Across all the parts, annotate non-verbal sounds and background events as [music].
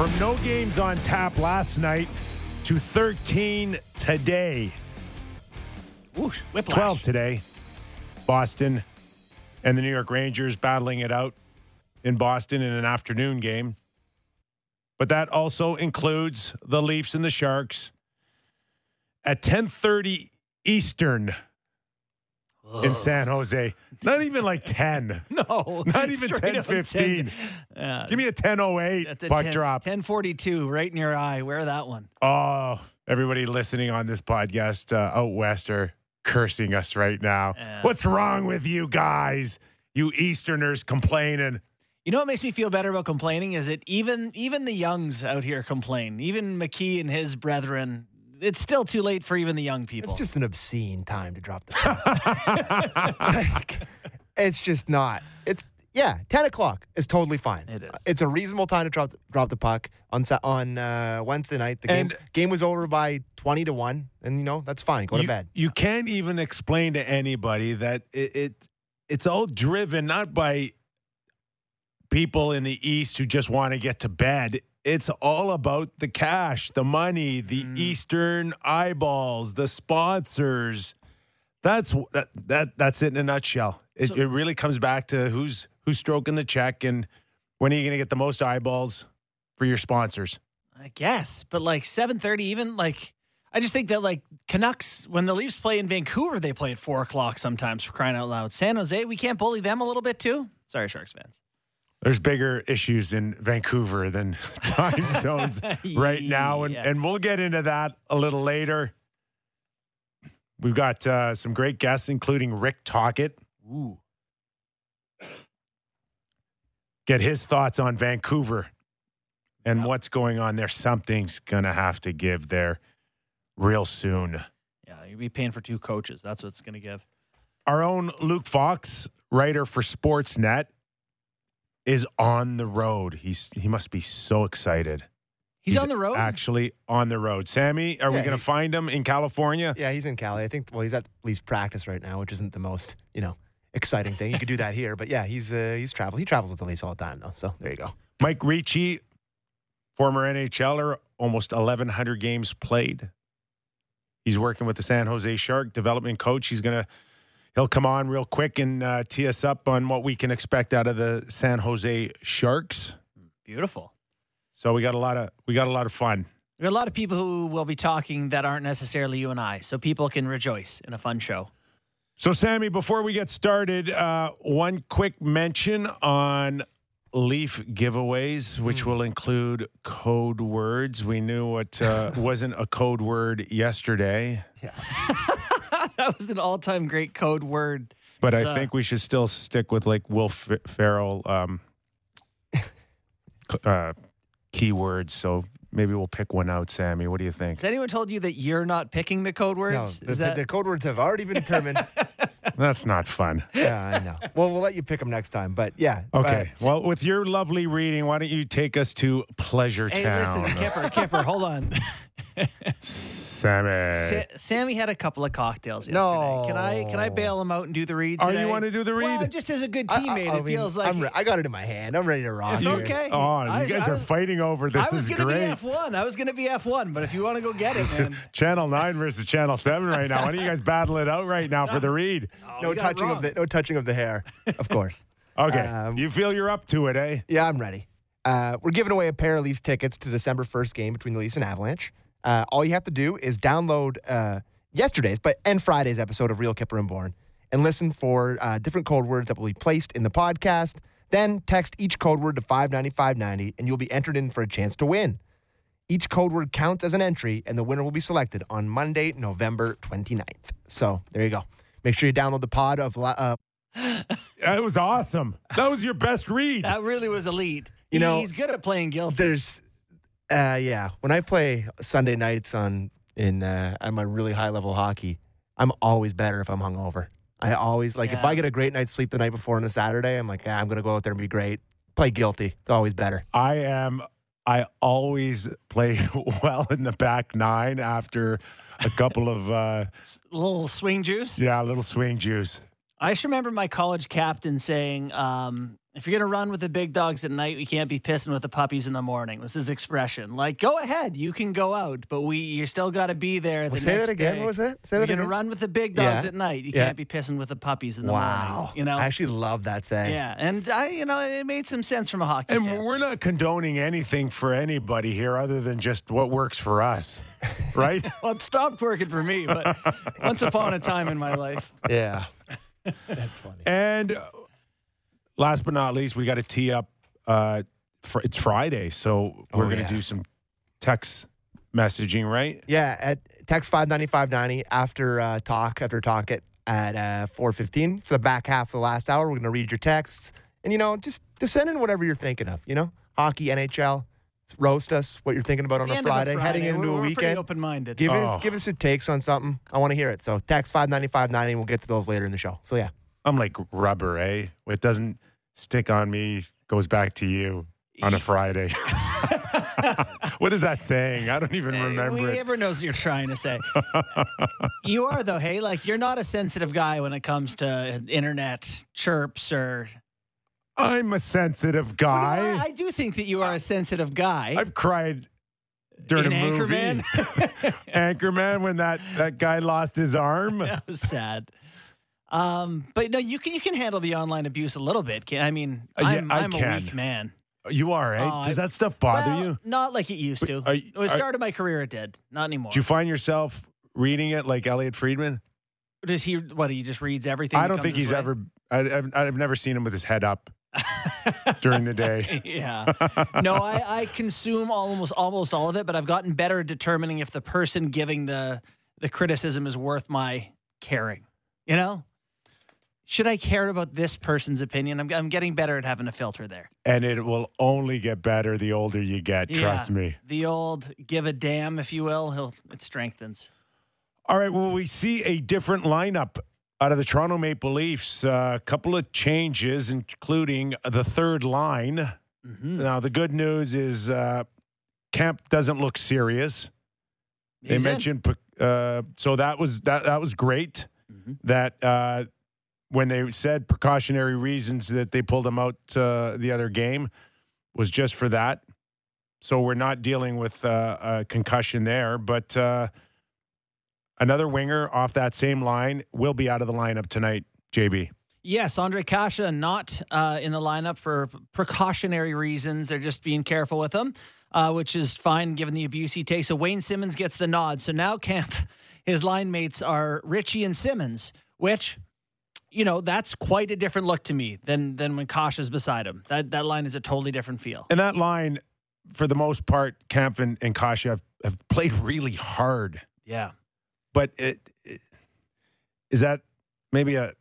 From no games on tap last night to 13 today. Whoosh, whiplash. 12 today. Boston and the New York Rangers battling it out in Boston in an afternoon game. But that also includes the Leafs and the Sharks at 10:30 Eastern in San Jose. Not even like 10. [laughs] No, Not even straight up 10:15. 10. Uh, Give me a 10:08 that's a puck 10, drop. 1042 right in your eye. Wear that one. Oh, everybody listening on this podcast uh, out west are cursing us right now. Yeah. What's wrong with you guys? You Easterners complaining. You know what makes me feel better about complaining is that even even the youngs out here complain. Even McKee and his brethren. It's still too late for even the young people. It's just an obscene time to drop the puck. [laughs] like, it's just not. It's yeah, ten o'clock is totally fine. It is. It's a reasonable time to drop the, drop the puck on on uh, Wednesday night. The game game was over by twenty to one, and you know that's fine. Go you, to bed. you can't even explain to anybody that it, it it's all driven not by people in the East who just want to get to bed. It's all about the cash, the money, the Mm. Eastern eyeballs, the sponsors. That's that, that that's it in a nutshell. It, So- it really comes back to who's who's stroking the check and when are you going to get the most eyeballs for your sponsors. I guess, but like 7:30, even like I just think that like Canucks when the Leafs play in Vancouver, they play at four o'clock sometimes for crying out loud. San Jose, we can't bully them a little bit too. Sorry, Sharks fans. There's bigger issues in Vancouver than [laughs] time [laughs] zones right now, and, Yes. and we'll get into that a little later. We've got uh, some great guests, including Rick Tocchet. Ooh, Get his thoughts on Vancouver and what's going on there. Something's gonna have to give there real soon. yeah, you'd be paying for two coaches. That's what it's going to give. Our own Luke Fox, writer for Sportsnet, is on the road. He's he must be so excited. He's, on the road. Actually, on the road. Sammy, are we going to find him in California? Yeah, he's in Cali. I think. Well, he's at Leafs practice right now, which isn't the most you know exciting thing. You could do that here, but yeah, he's uh, he's travel. He travels with the Leafs all the time though. So there you go. Mike Ricci, former NHLer, almost 1,100 games played. He's working with the San Jose Shark development coach. He's going to he'll come on real quick and uh, tee us up on what we can expect out of the San Jose Sharks. Beautiful. So we got a lot of we got a lot of fun. There are a lot of people who will be talking that aren't necessarily you and I, so people can rejoice in a fun show. So, Sammy, before we get started, uh, one quick mention on Leaf giveaways, which will include code words. We knew what uh, [laughs] wasn't a code word yesterday, [laughs] that was an all-time great code word. but I think we should still stick with like Will F- Ferrell um, [laughs] uh, keywords. So maybe we'll pick one out, Sammy. What do you think? Has anyone told you that you're not picking the code No, words? the, Is that the, the code words have already been determined. [laughs] That's not fun. yeah, I know. Well, we'll let you pick them next time. But yeah. Okay. uh, Well, with your lovely reading, why don't you take us to Pleasure Hey, Town? listen, Kipper, Kipper, hold on. [laughs] Sammy. Sa- Sammy had a couple of cocktails yesterday. No. Can I can I bail him out and do the read Oh, you want to do the read? Well, just as a good I- I- teammate, I it mean, feels like I'm re- I got it in my hand. I'm ready to rock. Here. okay. Oh, I- you guys I are was- fighting over this. I was gonna be F one. I was gonna be F one, but if you want to go get it, man. [laughs] Channel 9 versus Channel 7 right now. Why don't you guys battle it out right now for the read? Oh, No we got it touching of the no touching of the hair, of course. [laughs] Okay. Um, you feel you're up to it, eh? Yeah, I'm ready. Uh, we're giving away a pair of Leafs tickets to December 1st game between the Leafs and Avalanche. Uh, all you have to do is download uh, yesterday's but and Friday's episode of Real Kyper and Bourne and listen for uh, different code words that will be placed in the podcast. Then text each code word to 59590 and you'll be entered in for a chance to win. Each code word counts as an entry and the winner will be selected on Monday, November 29th. So there you go. Make sure you download the pod of uh, [laughs] That was awesome. That was your best read. That really was elite. You know, he's good at playing guilty. there's uh yeah when i play sunday nights on in uh i'm a really high level hockey i'm always better if i'm hungover i always like if i get a great night's sleep the night before on a saturday i'm like yeah, i'm gonna go out there and be great play guilty it's always better I am. I always play [laughs] well in the back nine after a couple of uh, little swing juice. yeah, a little swing juice. I just remember my college captain saying, um, if you're going to run with the big dogs at night, we can't be pissing with the puppies in the morning, was his expression. Like, go ahead, you can go out, but we you still got to be there the Well, say next that again. day. What was that? Say You're that going to again. run with the big dogs Yeah. at night. You Yeah. can't be pissing with the puppies in the wow. morning. You know? I actually love that saying. yeah. And I, you know, it made some sense from a hockey And standpoint. we're not condoning anything for anybody here other than just what works for us, [laughs] right? [laughs] Well, it stopped working for me, but once upon a time in my life. Yeah. [laughs] That's funny. and uh, last but not least, we got to tee up. Uh, fr- it's Friday, so we're Oh, going to yeah. do some text messaging, right? Yeah, at text five ninety five ninety after uh, talk after talk at at uh, four fifteen for the back half of the last hour. We're gonna read your texts and you know just just send in whatever you're thinking of. You know, hockey, NHL, roast us what you're thinking about on a end of Friday, heading We're- into we're a weekend. open-minded. Give Oh. us give us your takes on something. I want to hear it. So text five ninety five ninety. We'll get to those later in the show. So yeah, I'm like rubber, eh? It doesn't stick on me, goes back to you on a Friday. [laughs] what is that saying? I don't even remember it. ever knows what you're trying to say. [laughs] you are though, hey, like you're not a sensitive guy when it comes to internet chirps or. I'm a sensitive Well, guy. no, I, I do think that you are a sensitive guy. I've cried during In a movie. Anchorman? [laughs] Anchorman, when that, that guy lost his arm. that was sad. Um, but no, you can you can handle the online abuse a little bit. Can, I mean, Uh, yeah, I'm, I I'm a weak man. You are, eh? Oh, Does that stuff bother Well, you? Not like it used to. Are you- At the are- start of my career, it did. Not anymore. Do you find yourself reading it like Elliot Friedman? Does he? What he just reads everything? I don't think he's way? ever. I, I've, I've never seen him with his head up [laughs] during the day. yeah. [laughs] No, I, I consume almost almost all of it, but I've gotten better at determining if the person giving the the criticism is worth my caring. You know, should I care about this person's opinion? I'm I'm getting better at having a filter there. And it will only get better the older you get. Trust Yeah. me. The old give a damn, if you will, he'll it strengthens. All right. Well, we see a different lineup out of the Toronto Maple Leafs. A couple of changes, including the third line. Mm-hmm. Now, the good news is uh, Kampf doesn't look serious. They He's in. mentioned uh, so that was that that was great. Mhm. That uh, when they said precautionary reasons that they pulled him out uh, the other game was just for that. So we're not dealing with uh, a concussion there, but uh, another winger off that same line will be out of the lineup tonight. JB. Yes, Andre Kase not uh, in the lineup for precautionary reasons. They're just being careful with him, uh, which is fine given the abuse he takes. So Wayne Simmonds gets the nod. So now [laughs] Kampf, his line mates are Ritchie and Simmonds, which, you know, that's quite a different look to me than than when Kase's beside him. That that line is a totally different feel. And that line, for the most part, Kampf and, and Kase have, have played really hard. Yeah. but it, it, is that maybe a,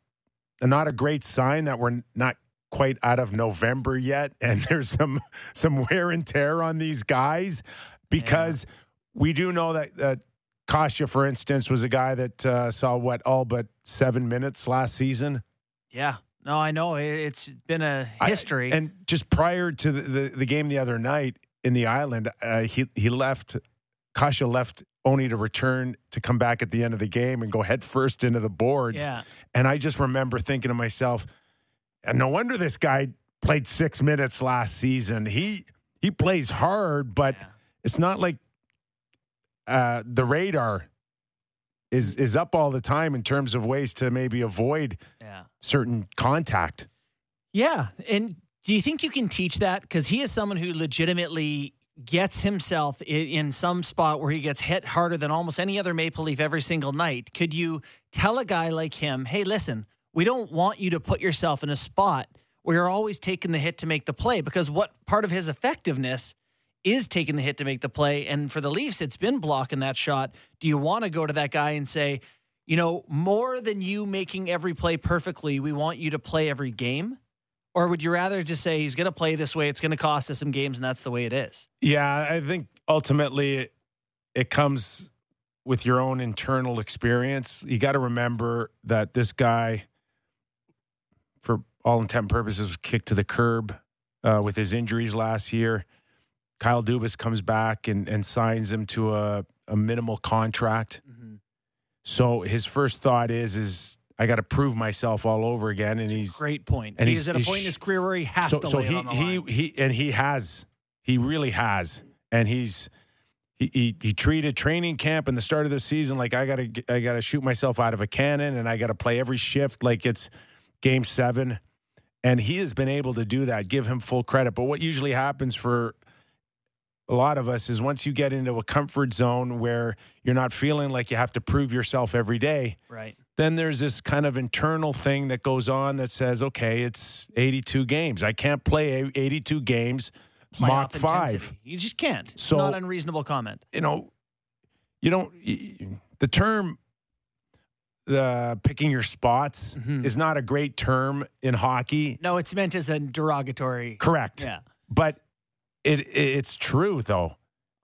a not a great sign that we're not quite out of November yet, [laughs] and there's some some wear and tear on these guys because we do know that that Kase, for instance, was a guy that uh, saw what all but seven minutes last season. Yeah. No, I know. It- It's been a I- history. and just prior to the, the, the game the other night in the island, uh, he he left. Kase left only to return to come back at the end of the game and go head first into the boards. yeah. And I just remember thinking to myself, and no wonder this guy played six minutes last season. He he plays hard, but Yeah. it's not like uh, the radar is is up all the time in terms of ways to maybe avoid Yeah. certain contact. Yeah. And do you think you can teach that? Because he is someone who legitimately gets himself in, in some spot where he gets hit harder than almost any other Maple Leaf every single night. Could you tell a guy like him, hey, listen, we don't want you to put yourself in a spot where you're always taking the hit to make the play? Because what part of his effectiveness is taking the hit to make the play? And for the Leafs, it's been blocking that shot. Do you want to go to that guy and say, you know, more than you making every play perfectly, we want you to play every game? Or would you rather just say he's going to play this way? It's going to cost us some games, and that's the way it is. Yeah, I think ultimately it, it comes with your own internal experience. You got to remember that this guy, for all intent and purposes, was kicked to the curb uh, with his injuries last year. Kyle Dubas comes back and, and signs him to a, a minimal contract. Mm-hmm. So his first thought is, is I got to prove myself all over again. And he's Great point. And he's, he's- at a he's point in his career where he has so to so he he he and he has he really has and he's he, he he treated training camp and the start of the season like I gotta I gotta shoot myself out of a cannon and I gotta play every shift like it's game seven and he has been able to do that give him full credit but what usually happens for a lot of us is once you get into a comfort zone where you're not feeling like you have to prove yourself every day right. then there's this kind of internal thing that goes on that says, okay, it's 82 games. I can't play 82 games, Mach Playoff 5. intensity. You just can't. It's So- not unreasonable comment. You know, you don't, the term, the picking your spots Mhm. is not a great term in hockey. No, it's meant as a derogatory. Correct. Yeah. But it it's true, though,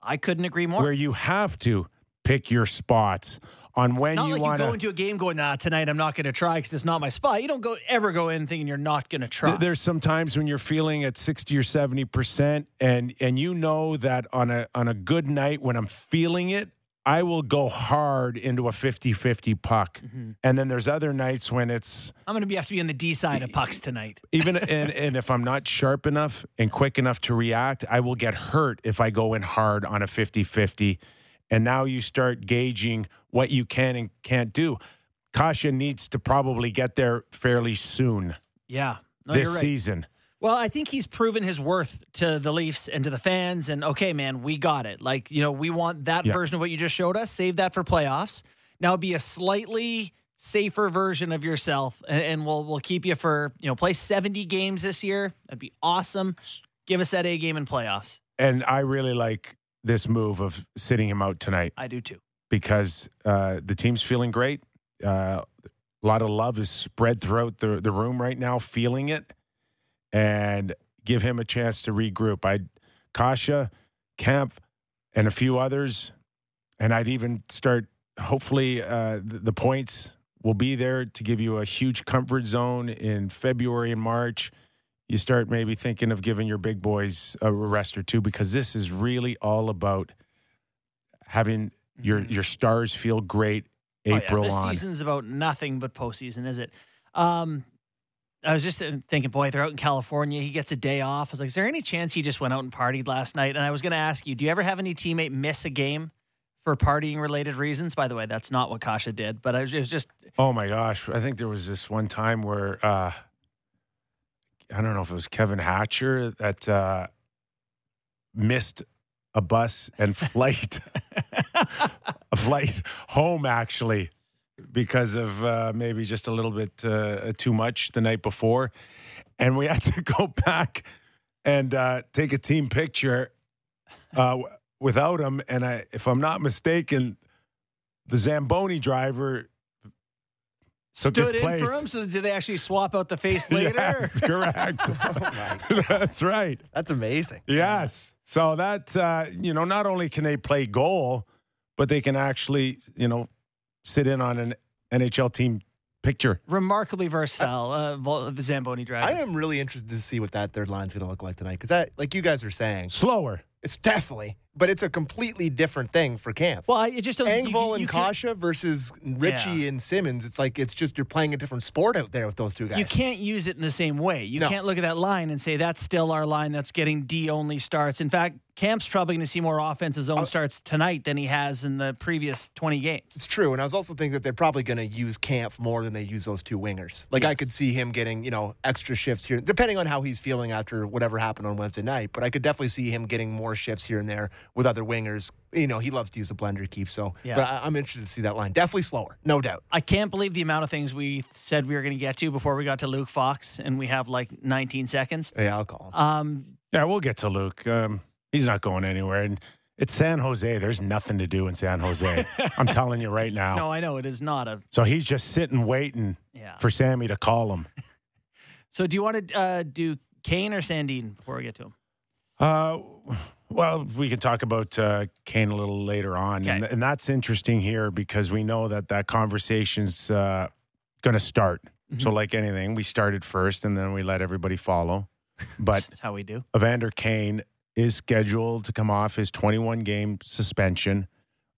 I couldn't agree more. where you have to pick your spots on when not you like want to go to. into a game going, nah, tonight I'm not going to try because it's not my spot. You don't go ever go in thinking you're not going to try. Th- There's some times when you're feeling at 60 or 70 percent, and and you know that on a on a good night when I'm feeling it, I will go hard into a 50-50 puck. Mm-hmm. And then there's other nights when it's I'm going to be have to be on the D side of pucks tonight. [laughs] even and, and if I'm not sharp enough and quick enough to react, I will get hurt if I go in hard on a 50-50. And now you start gauging what you can and can't do. Kase needs to probably get there fairly soon Yeah. No, this right. season. Well, I think he's proven his worth to the Leafs and to the fans. And okay, man, we got it. Like, you know, we want that Yeah. version of what you just showed us. Save that for playoffs. Now be a slightly safer version of yourself, and, we'll we'll keep you for you know play seventy games this year. That'd be awesome. Give us that A game in playoffs. And I really like this move of sitting him out tonight I do too. because uh, the team's feeling great. Uh, a lot of love is spread throughout the, the room right now, feeling it, and give him a chance to regroup. I'd Kase, Kampf, and a few others, and I'd even start. Hopefully, uh, the, points will be there to give you a huge comfort zone in February and March. You start maybe thinking of giving your big boys a rest or two because this is really all about having your your stars feel great Oh, yeah. April This on. season's about nothing but postseason, is it? Um, I was just thinking, boy, they're out in California. He gets a day off. I was like, is there any chance he just went out and partied last night? And I was going to ask you, do you ever have any teammate miss a game for partying related reasons? By the way, that's not what Kase did, but I was, it was just Oh my gosh! I think there was this one time where uh, I don't know if it was Kevin Hatcher that uh, missed a bus and [laughs] flight, a flight home actually, because of uh, maybe just a little bit uh, too much the night before, and we [laughs] had to go back and uh, take a team picture uh, without him. And I, if I'm not mistaken, the Zamboni driver took his stood in place. for him. So did they actually swap out the face [laughs] later? Yes, [laughs] correct. Oh That's right. That's amazing. Yes. So that uh, you know, not only can they play goal, but they can actually, you know, sit in on an NHL team picture. Remarkably versatile, uh, Vol- Zamboni driver. I am really interested to see what that third line's going to look like tonight because that, like you guys are saying, Slower. it's definitely, but it's a completely different thing for Kampf. well, I it just you- Engvall and can- Kase versus Ritchie Yeah. and Simmonds. It's like it's just you're playing a different sport out there with those two guys. You can't use it in the same way. You No. can't look at that line and say that's still our line that's getting D only starts. In fact, Kampf's probably going to see more offensive zone Uh, starts tonight than he has in the previous 20 games. It's true, and I was also thinking that they're probably going to use Kampf more than they use those two wingers. Like I could see him getting you know extra shifts here, depending on how he's feeling after whatever happened on Wednesday night. But I could definitely see him getting more shifts here and there with other wingers. You know, he loves to use a blender, Keefe. So, Yeah. but I, I'm interested to see that line. Definitely slower, no doubt. I can't believe the amount of things we said we were going to get to before we got to Luke Fox, and we have like 19 seconds. Yeah, I'll call him. Um, Yeah, we'll get to Luke. Um, he's not going anywhere. And it's San Jose. There's nothing to do in San Jose. [laughs] I'm telling you right now. no, I know it is not a. So he's just sitting waiting Yeah. for Sammy to call him. [laughs] So do you want to uh, do Kane or Sandin before we get to him? Uh, well, we can talk about uh, Kane a little later on, and, Okay. and that's interesting here because we know that that conversation's uh, going to start. So, like anything, we started first, and then we let everybody follow. But [laughs] That's how we do. Evander Kane is scheduled to come off his 21 game suspension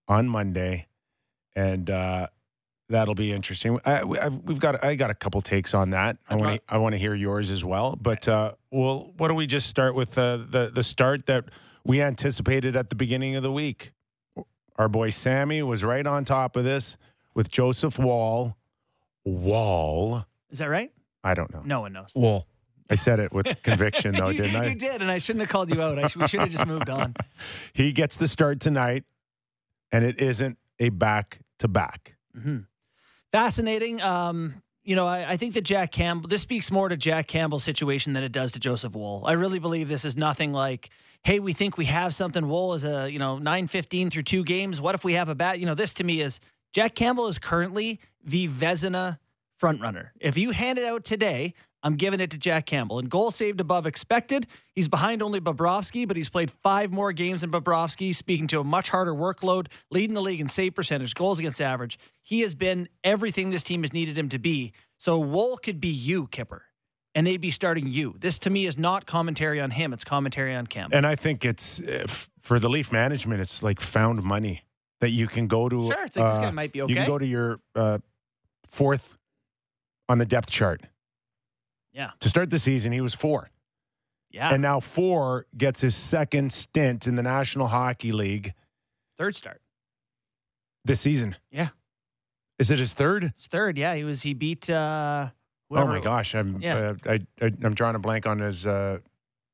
on Monday, and uh, that'll be interesting. I, I, we've got I got a couple takes on that. I want to I want to hear yours as well. But uh, well, why don't we just start with uh, the the start that we anticipated at the beginning of the week? Our boy Sammy was right on top of this with Joseph Woll. Woll. Is that right? I don't know. No one knows. Woll. I said it with conviction though, [laughs] you, didn't I? You did, and I shouldn't have called you out. I sh- we should have just moved on. [laughs] He gets the start tonight, and it isn't a back to back. hmm Fascinating. Um, you know, I, I think that Jack Campbell, this speaks more to Jack Campbell's situation than it does to Joseph Woll. I really believe this is nothing like, hey, we think we have something. Woll is a, you know, 915 through two games. What if we have a bat? You know, this to me is Jack Campbell is currently the Vezina frontrunner. If you hand it out today, I'm giving it to Jack Campbell. And goal saved above expected. He's behind only Bobrovsky, but he's played five more games than Bobrovsky, speaking to a much harder workload, leading the league in save percentage, goals against average. He has been everything this team has needed him to be. So Woll could be you, Kipper, and they'd be starting you. This to me is not commentary on him; it's commentary on Campbell. And I think it's uh, for the Leaf management. It's like found money that you can go to. Sure, it's like this uh, guy might be okay. You can go to your uh, fourth on the depth chart. Yeah. To start the season, he was four, Yeah, and now four gets his second stint in the National Hockey League third start. this season. Yeah. Is it his third? It's third. Yeah, he was. He beat. uh Oh my gosh, I'm Yeah. uh, I, I I'm drawing a blank on his. Uh,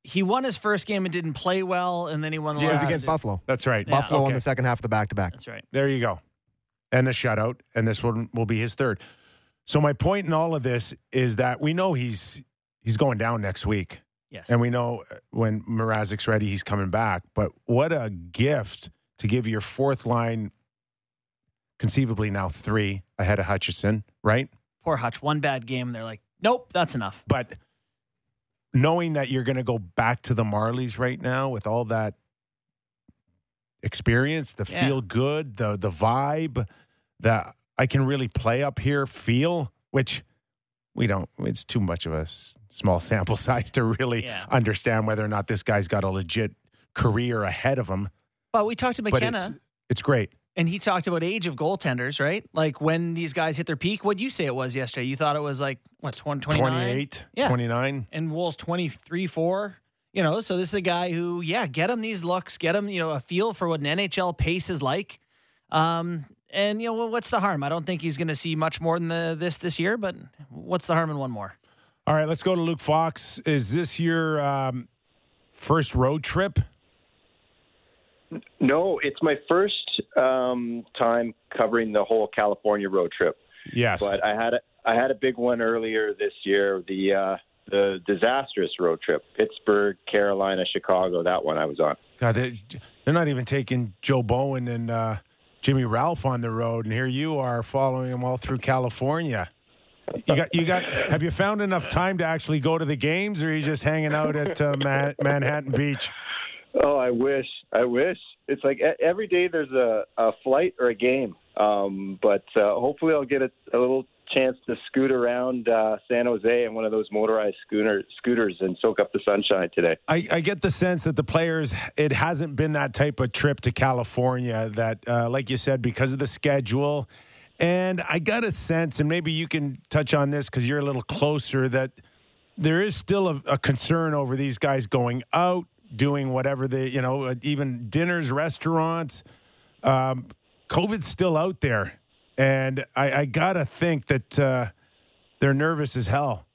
He won his first game and didn't play well, and then he won the Yeah, It was against Buffalo. that's right. Yeah. Buffalo Okay. in the second half of the back to back. That's right. There you go. And the shutout, and this one will be his third. So my point in all of this is that we know he's he's going down next week, Yes. and we know uh, when Mrazek's ready, he's coming back. But what a gift to give your fourth line, conceivably now three ahead of Hutchinson, right? Poor Hutch. One bad game. They're like, nope, that's enough. But knowing that you're going to go back to the Marlies right now with all that experience, the Yeah. feel good, the the vibe that I can really play up here, feel, which we don't. It's too much of a s- small sample [laughs] size to really Yeah. understand whether or not this guy's got a legit career ahead of him. But we talked to But McKenna. it's it's great. And he talked about age of goaltenders, right? Like when these guys hit their peak. What'd you say it was yesterday? You thought it was like, what, 20, 29? 28, Yeah. 29. And Woll's 23, 4. You know, so this is a guy who, yeah, get him these looks, get him, you know, a feel for what an NHL pace is like. Um, and, you know, well, what's the harm? I don't think he's going to see much more than the, this this year, but what's the harm in one more? All right, let's go to Luke Fox. Is this your um, first road trip? No, it's my first um, time covering the whole California road trip. Yes. But I had a, I had a big one earlier this year. The uh, the disastrous road trip: Pittsburgh, Carolina, Chicago. That one I was on. God, they, they're not even taking Joe Bowen and uh, Jimmy Ralph on the road, and here you are following them all through California. You got, you got. Have you found enough time to actually go to the games, or are you just hanging out at uh, Man- Manhattan Beach? Oh, I wish. I wish. It's like every day there's a, a flight or a game. Um, but uh, hopefully I'll get a, a little chance to scoot around uh, San Jose in one of those motorized scooter scooters and soak up the sunshine today. I, I get the sense that the players, it hasn't been that type of trip to California. That, uh, like you said, because of the schedule, and I got a sense, and maybe you can touch on this because you're a little closer. That there is still a, a concern over these guys going out, doing whatever they, you know, uh, even dinners, restaurants. Um, COVID's still out there, and I, I gotta think that uh, they're nervous as hell.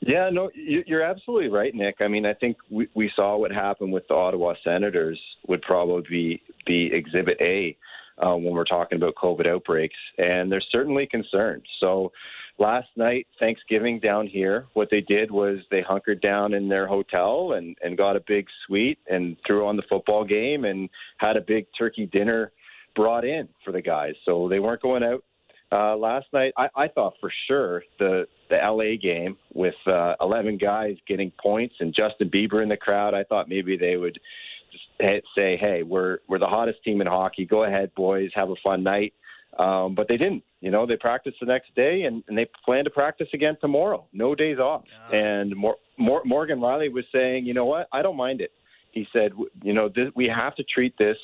Yeah, no, you- you're absolutely right, Nick. I mean, I think we, we saw what happened with the Ottawa Senators would probably be, be Exhibit A uh, when we're talking about COVID outbreaks, and they're certainly concerned. So last night, Thanksgiving down here, what they did was they hunkered down in their hotel and, and got a big suite and threw on the football game and had a big turkey dinner brought in for the guys. So they weren't going out uh, last night, I, I thought for sure the the LA game with uh, 11 guys getting points and Justin Bieber in the crowd, I thought maybe they would just say, "Hey, we're we're the hottest team in hockey. Go ahead, boys, have a fun night." Um, but they didn't. You know, they practiced the next day and, and they plan to practice again tomorrow. No days off. And Mor- Mor- Morgan Rielly was saying, "You know what? I don't mind it." He said, "You know, this, we have to treat this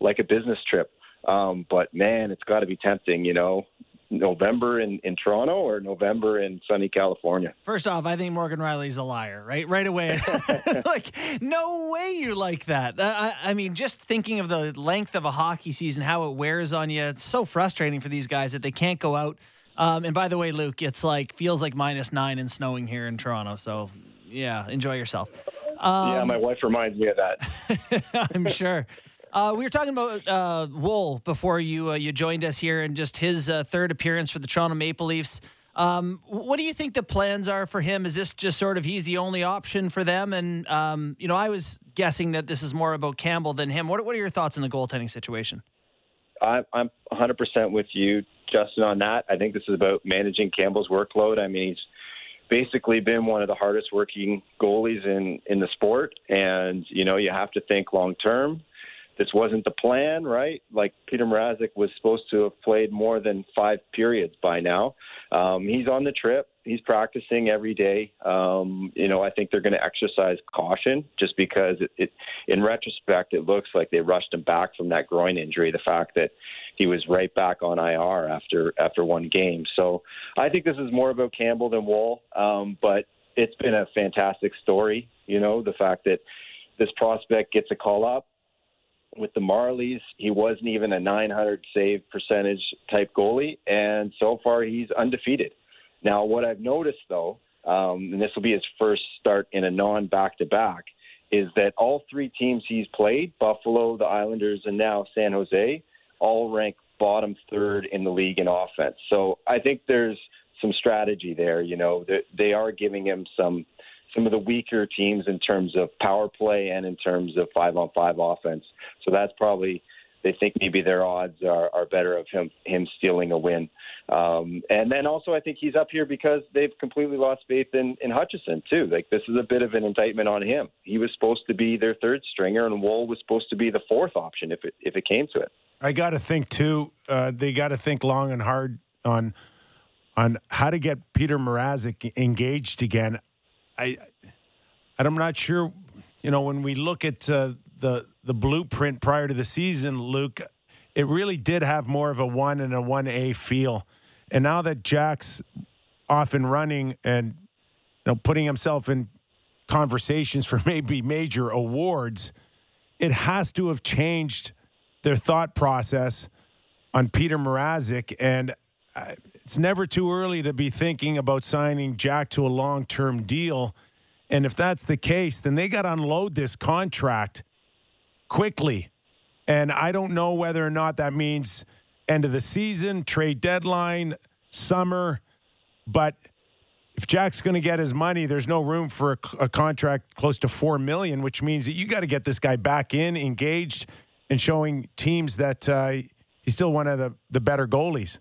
like a business trip." Um, but man, it's got to be tempting, you know, November in, in Toronto or November in sunny California. First off, I think Morgan Rielly's a liar, right? Right away. [laughs] like, no way you like that. I, I, mean, just thinking of the length of a hockey season, how it wears on you, it's so frustrating for these guys that they can't go out. Um, and by the way, Luke, it's like feels like minus nine and snowing here in Toronto. So, yeah, enjoy yourself. Um, yeah, my wife reminds me of that. [laughs] I'm sure. Uh, we were talking about uh, Woll before you uh, you joined us here, and just his uh, third appearance for the Toronto Maple Leafs. Um, what do you think the plans are for him? Is this just sort of he's the only option for them? And um, you know, I was guessing that this is more about Campbell than him. What, what are your thoughts on the goaltending situation? I, I'm 100% with you, Justin, on that. I think this is about managing Campbell's workload. I mean, he's basically been one of the hardest working goalies in in the sport, and you know, you have to think long term this wasn't the plan, right? Like Peter Mrazek was supposed to have played more than five periods by now. Um, he's on the trip. He's practicing every day. Um, you know, I think they're going to exercise caution just because it, it, in retrospect, it looks like they rushed him back from that groin injury. The fact that he was right back on IR after after one game. So I think this is more about Campbell than Woll. Um, but it's been a fantastic story. You know, the fact that this prospect gets a call up with the Marlies. He wasn't even a 900 save percentage type goalie, and so far he's undefeated. Now, what I've noticed though, um, and this will be his first start in a non back to back, is that all three teams he's played Buffalo, the Islanders, and now San Jose all rank bottom third in the league in offense. So I think there's some strategy there. You know, they are giving him some some of the weaker teams in terms of power play and in terms of five on five offense. So that's probably they think maybe their odds are, are better of him him stealing a win. Um, and then also I think he's up here because they've completely lost faith in, in Hutchinson too. Like this is a bit of an indictment on him. He was supposed to be their third stringer, and Woll was supposed to be the fourth option if it if it came to it. I got to think too. Uh, they got to think long and hard on on how to get Peter Mrazek engaged again. I, I'm not sure. You know, when we look at uh, the the blueprint prior to the season, Luke, it really did have more of a one and a one A feel. And now that Jack's off and running and you know putting himself in conversations for [laughs] maybe major awards, it has to have changed their thought process on Peter Mrazek. And it's never too early to be thinking about signing Jack to a long term deal and if that's the case, then they got to unload this contract quickly. And I don't know whether or not that means end of the season, trade deadline, summer. But if Jack's going to get his money, there's no room for a, a contract close to four million, which means that you got to get this guy back in, engaged, and showing teams that uh, he's still one of the, the better goalies.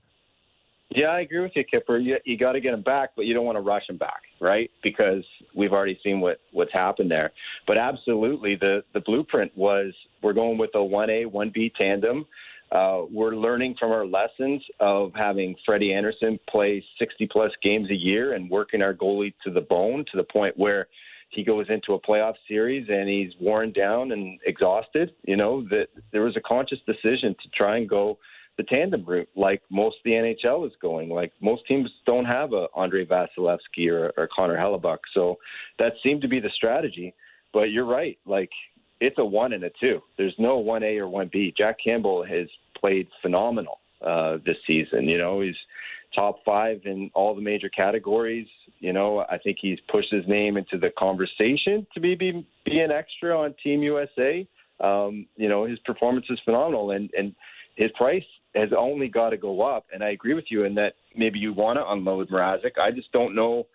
Yeah, I agree with you, Kipper. You, you got to get him back, but you don't want to rush him back, right? Because we've already seen what what's happened there. But absolutely, the the blueprint was we're going with a one A one B tandem. Uh, we're learning from our lessons of having Freddie Andersen play 60 plus games a year and working our goalie to the bone to the point where he goes into a playoff series and he's worn down and exhausted. You know that there was a conscious decision to try and go the tandem route, like most the NHL is going. Like most teams don't have a Andrei Vasilevskiy or, or Connor Hellebuyck, so that seemed to be the strategy. But you're right, like it's a one and a two. There's no one A or one B. Jack Campbell has played phenomenal uh, this season. You know, he's top five in all the major categories. You know, I think he's pushed his name into the conversation to maybe be an extra on Team USA. Um, you know, his performance is phenomenal, and and his price has only got to go up. And I agree with you in that maybe you want to unload Mrazek. I just don't know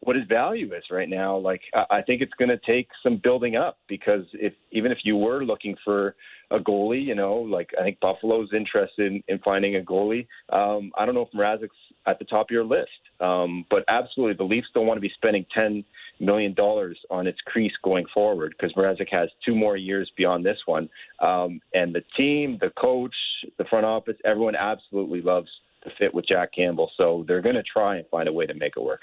what his value is right now. Like I think it's going to take some building up because if even if you were looking for a goalie, you know, like I think Buffalo's interested in, in finding a goalie. Um, I don't know if Mrazek's at the top of your list, um, but absolutely the Leafs don't want to be spending ten million dollars on its crease going forward because Mrazek has two more years beyond this one. Um, and the team, the coach, the front office, everyone absolutely loves to fit with Jack Campbell. So they're going to try and find a way to make it work.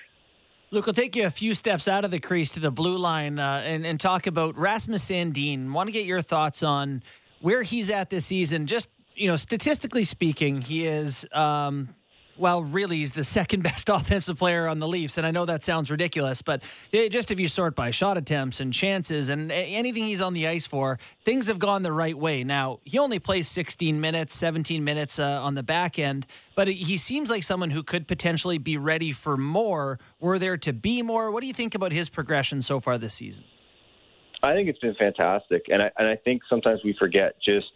Luke, I'll take you a few steps out of the crease to the blue line uh, and, and talk about Rasmus Sandin. Want to get your thoughts on where he's at this season. Just, you know, statistically speaking, he is um, well, really, he's the second [laughs] best offensive player on the Leafs. And I know that sounds ridiculous, but just if you sort by shot attempts and chances and anything he's on the ice for, things have gone the right way. Now, he only plays 16 minutes, 17 minutes uh, on the back end, but he seems like someone who could potentially be ready for more. Were there to be more? What do you think about his progression so far this season? I think it's been fantastic. And I, and I think sometimes we forget just –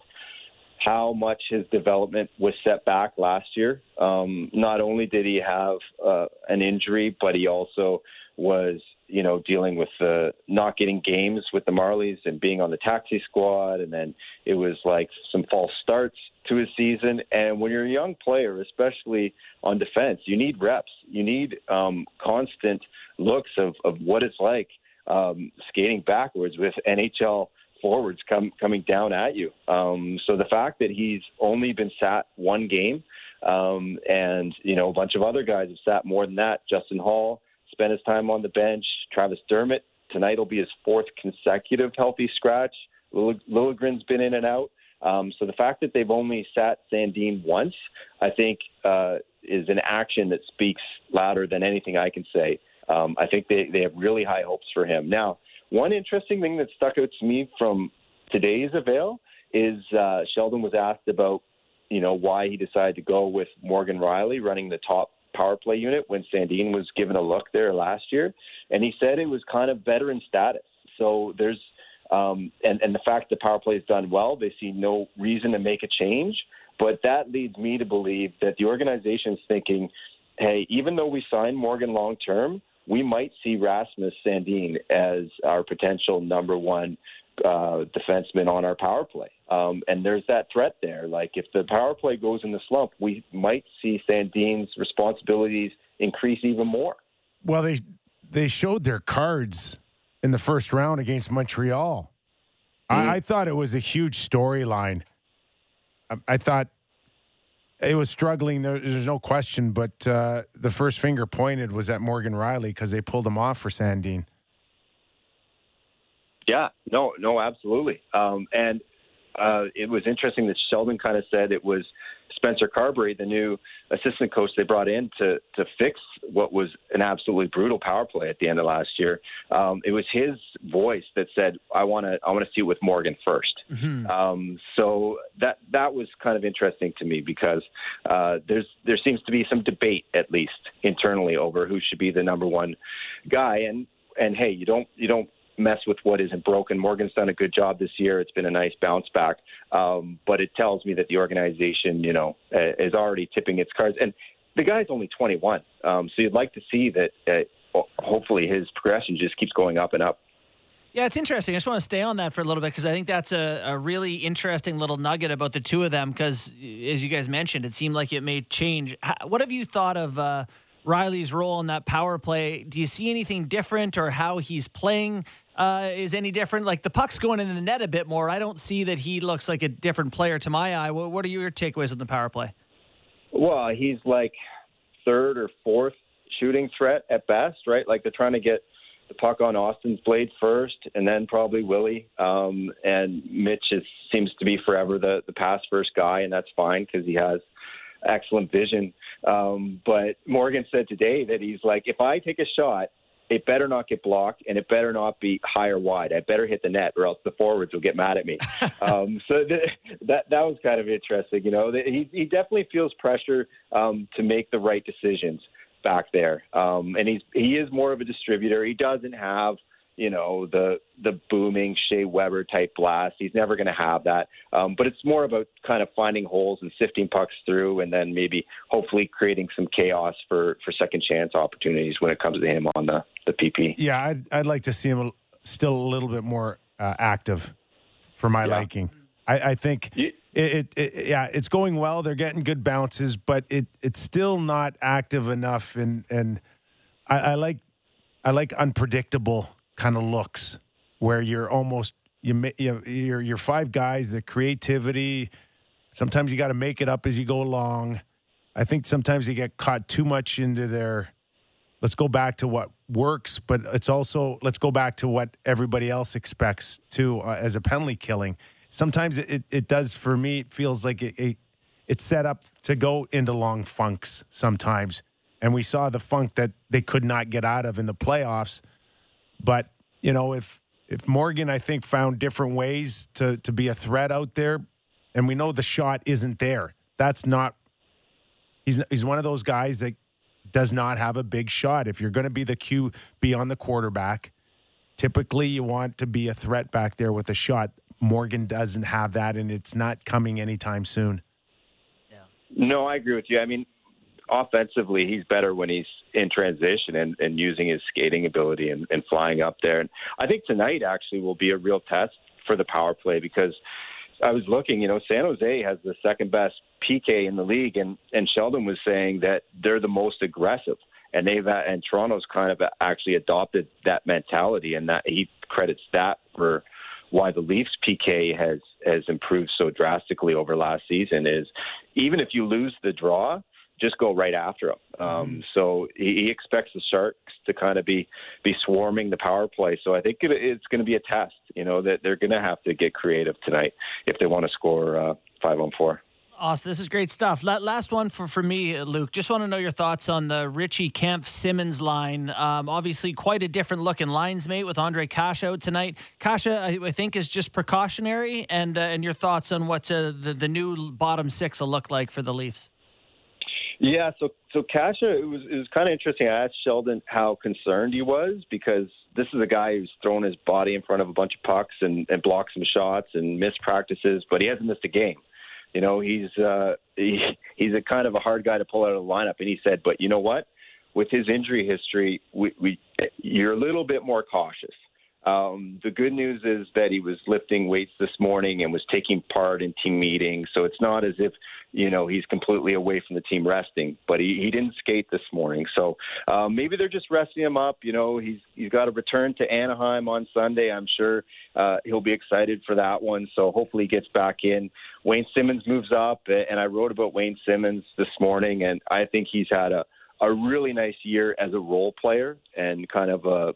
how much his development was set back last year. Um, not only did he have uh, an injury, but he also was, you know, dealing with uh, not getting games with the Marlies and being on the taxi squad, and then it was like some false starts to his season. And when you're a young player, especially on defense, you need reps. You need um, constant looks of, of what it's like um, skating backwards with NHL forwards come coming down at you. Um, so the fact that he's only been sat one game, um, and you know a bunch of other guys have sat more than that. Justin Holl spent his time on the bench. Travis Dermott tonight will be his fourth consecutive healthy scratch. Liljegren's been in and out. Um, so the fact that they've only sat Sandin once, I think, uh, is an action that speaks louder than anything I can say. Um, I think they, they have really high hopes for him. Now, one interesting thing that stuck out to me from today's avail is uh, Sheldon was asked about, you know, why he decided to go with Morgan Rielly running the top power play unit when Sandin was given a look there last year, and he said it was kind of veteran status. So there's um, and and the fact the power play is done well, they see no reason to make a change. But that leads me to believe that the organization is thinking, hey, even though we signed Morgan long term, we might see Rasmus Sandin as our potential number one uh, defenseman on our power play. Um, and there's that threat there. Like if the power play goes in the slump, we might see Sandin's responsibilities increase even more. Well, they they showed their cards in the first round against Montreal. Mm-hmm. I, I, thought it was a huge storyline. I, I thought it was struggling. there's no question, but uh, the first finger pointed was at Morgan Rielly because they pulled him off for Sandin. Yeah, no, no, absolutely. Um, and uh, it was interesting that Sheldon kind of said it was Spencer Carbery, the new assistant coach they brought in to to fix what was an absolutely brutal power play at the end of last year. Um, it was his voice that said, "I want to I want to see it with Morgan 1st mm-hmm. um, so that that was kind of interesting to me because uh, there's there seems to be some debate at least internally over who should be the number one guy and and hey, you don't you don't mess with what isn't broken. Morgan's done a good job this year. It's been a nice bounce back, um, but it tells me that the organization, you know, is already tipping its cards. And the guy's only 21, um, so you'd like to see that. Uh, hopefully, his progression just keeps going up and up. Yeah, it's interesting. I just want to stay on that for a little bit because I think that's a, a, really interesting little nugget about the two of them. Because, as you guys mentioned, it seemed like it may change. What have you thought of? Uh, Rielly's role in that power play. Do you see anything different or how he's playing uh, is any different? Like the puck's going in the net a bit more. I don't see that he looks like a different player to my eye. What, what are your takeaways on the power play? Well, he's like third or fourth shooting threat at best, right? Like they're trying to get the puck on Austin's blade first, and then probably Willie. Um, and Mitch is, seems to be forever the the pass first guy, and that's fine because he has excellent vision. Um, but Morgan said today that he's like, if I take a shot, it better not get blocked and it better not be high or wide. I better hit the net or else the forwards will get mad at me. [laughs] um, so th- that that was kind of interesting. You know, he he definitely feels pressure um, to make the right decisions back there, um, and he's he is more of a distributor. He doesn't have you know the the booming Shea Weber type blast. He's never going to have that. Um, but it's more about kind of finding holes and sifting pucks through, and then maybe hopefully creating some chaos for for second chance opportunities when it comes to him on the the PP. Yeah, I'd I'd like to see him still a little bit more uh, active for my yeah. liking. I, I think. it, it, it, yeah, it's going well. They're getting good bounces, but it it's still not active enough. And and I, I like I like unpredictable kind of looks where you're almost you you're five guys the creativity sometimes you got to make it up as you go along i think sometimes you get caught too much into their let's go back to what works but it's also let's go back to what everybody else expects too uh, as a penalty killing sometimes it, it, it, does for me it feels like it, it it's set up to go into long funks sometimes. And we saw the funk that they could not get out of in the playoffs. But, you know, if if Morgan, I think, found different ways to to be a threat out there, and we know the shot isn't there. That's not he's he's one of those guys that does not have a big shot. If you're going to be the QB on the quarterback, typically you want to be a threat back there with a shot. Morgan doesn't have that, and it's not coming anytime soon. Yeah. No, I agree with you. I mean, offensively, he's better when he's in transition and, and using his skating ability and, and flying up there. And I think tonight actually will be a real test for the power play because I was looking, you know, San Jose has the second best PK in the league, and and Sheldon was saying that they're the most aggressive, and they've and Toronto's kind of actually adopted that mentality, and that he credits that for why the Leafs PK has has improved so drastically over last season is even if you lose the draw, just go right after him. Um, mm-hmm. So he, he, expects the Sharks to kind of be be swarming the power play. So I think it, it's going to be a test. You know that they're going to have to get creative tonight if they want to score uh, five on four. Austin, this is great stuff. Last one for, for me, Luke. Just want to know your thoughts on the Ritchie Kampf Simmonds line. Um, obviously, quite a different looking lines mate with Andre Kase out tonight. Kase, I, I, think, is just precautionary, and uh, and your thoughts on what uh, the the new bottom six will look like for the Leafs. Yeah, so so Kase, it was it was kind of interesting. I asked Sheldon how concerned he was because this is a guy who's thrown his body in front of a bunch of pucks and, and blocked some shots and missed practices, but he hasn't missed a game. You know, he's uh, [laughs] he, he's a kind of a hard guy to pull out of the lineup. And he said, but you know what? With his injury history, we, we you're a little bit more cautious. Um, the good news is that he was lifting weights this morning and was taking part in team meetings. So it's not as if, you know, he's completely away from the team resting, but he, he didn't skate this morning. So uh, maybe they're just resting him up. You know, he's, he's got to return to Anaheim on Sunday. I'm sure uh, he'll be excited for that one. So hopefully he gets back in. Wayne Simmonds moves up, and I wrote about Wayne Simmonds this morning, and I think he's had a, a really nice year as a role player and kind of a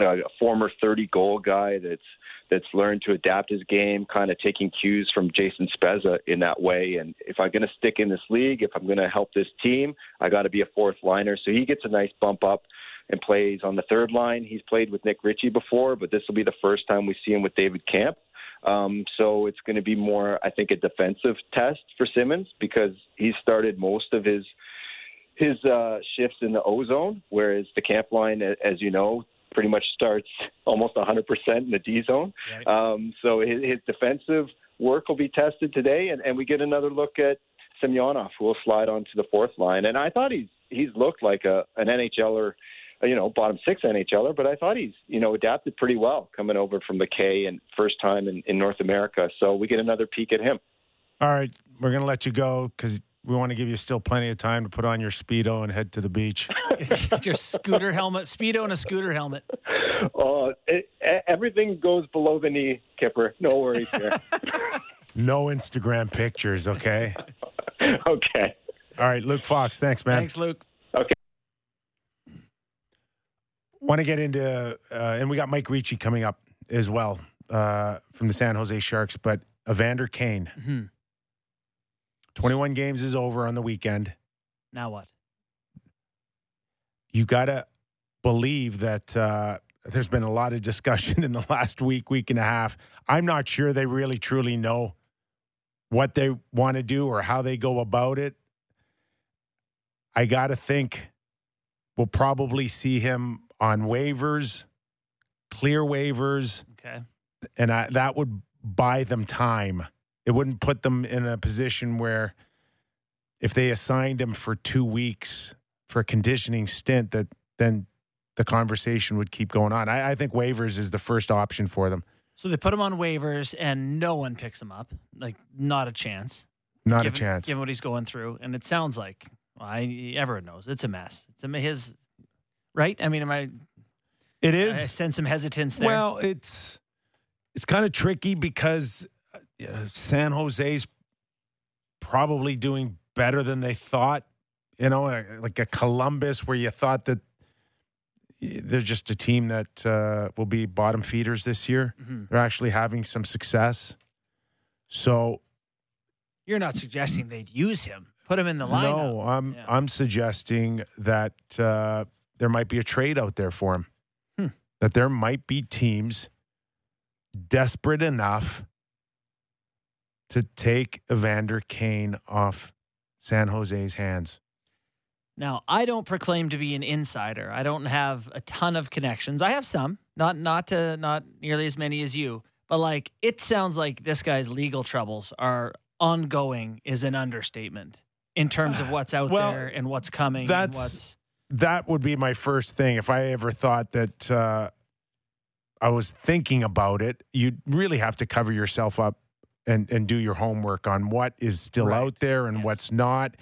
a former 30 goal guy that's that's learned to adapt his game, kind of taking cues from Jason Spezza in that way. And if I'm going to stick in this league, if I'm going to help this team, I got to be a fourth liner. So he gets a nice bump up and plays on the third line. He's played with Nick Ritchie before, but this will be the first time we see him with David Kampf. Um, so it's going to be more, I think, a defensive test for Simmonds because he started most of his his uh, shifts in the O zone, whereas the Kampf line, as you know, pretty much starts almost 100% in the D zone. Right. Um, so his, his, defensive work will be tested today, and, and we get another look at Semyonov, who will slide onto the fourth line. And I thought he's he's looked like a an NHLer, you know, bottom six NHLer, but I thought he's you know adapted pretty well coming over from the K and first time in, in North America. So we get another peek at him. All right, we're gonna let you go because we want to give you still plenty of time to put on your speedo and head to the beach. [laughs] your scooter helmet, speedo, and a scooter helmet. Oh, it, everything goes below the knee, Kyper. No worries here. [laughs] no Instagram pictures, okay? [laughs] okay. All right, Luke Fox. Thanks, man. Thanks, Luke. Okay. Want to get into, uh, and we got Mike Ricci coming up as well uh, from the San Jose Sharks, but Evander Kane. Mm-hmm 21 games is over on the weekend. Now what? You got to believe that uh, there's been a lot of discussion [laughs] in the last week, week and a half. I'm not sure they really truly know what they want to do or how they go about it. I got to think we'll probably see him on waivers, clear waivers. Okay. And I, that would buy them time it wouldn't put them in a position where if they assigned him for two weeks for a conditioning stint that then the conversation would keep going on. I, I think waivers is the first option for them. So they put him on waivers and no one picks him up. Like not a chance. Not given, a chance. Given what he's going through, and it sounds like well, I everyone knows it's a mess. It's a, his right. I mean, am I? It is. I sense some hesitance there. Well, it's it's kind of tricky because you know, San Jose's probably doing better than they thought. You know, like a Columbus where you thought that they're just a team that uh, will be bottom feeders this year. Mm-hmm. They're actually having some success. So You're not suggesting they'd use him. Put him in the lineup. No, I'm Yeah. I'm suggesting that uh, there might be a trade out there for him. Hmm. That there might be teams desperate enough to take Evander Kane off San Jose's hands. Now, I don't proclaim to be an insider. I don't have a ton of connections. I have some, not not to not nearly as many as you, but like it sounds like this guy's legal troubles are ongoing is an understatement in terms of [sighs] what's out Well, there and what's coming and that's- what's That would be my first thing. If I ever thought that uh, I was thinking about it, you'd really have to cover yourself up and, and do your homework on what is still Right. out there and Yes. what's not.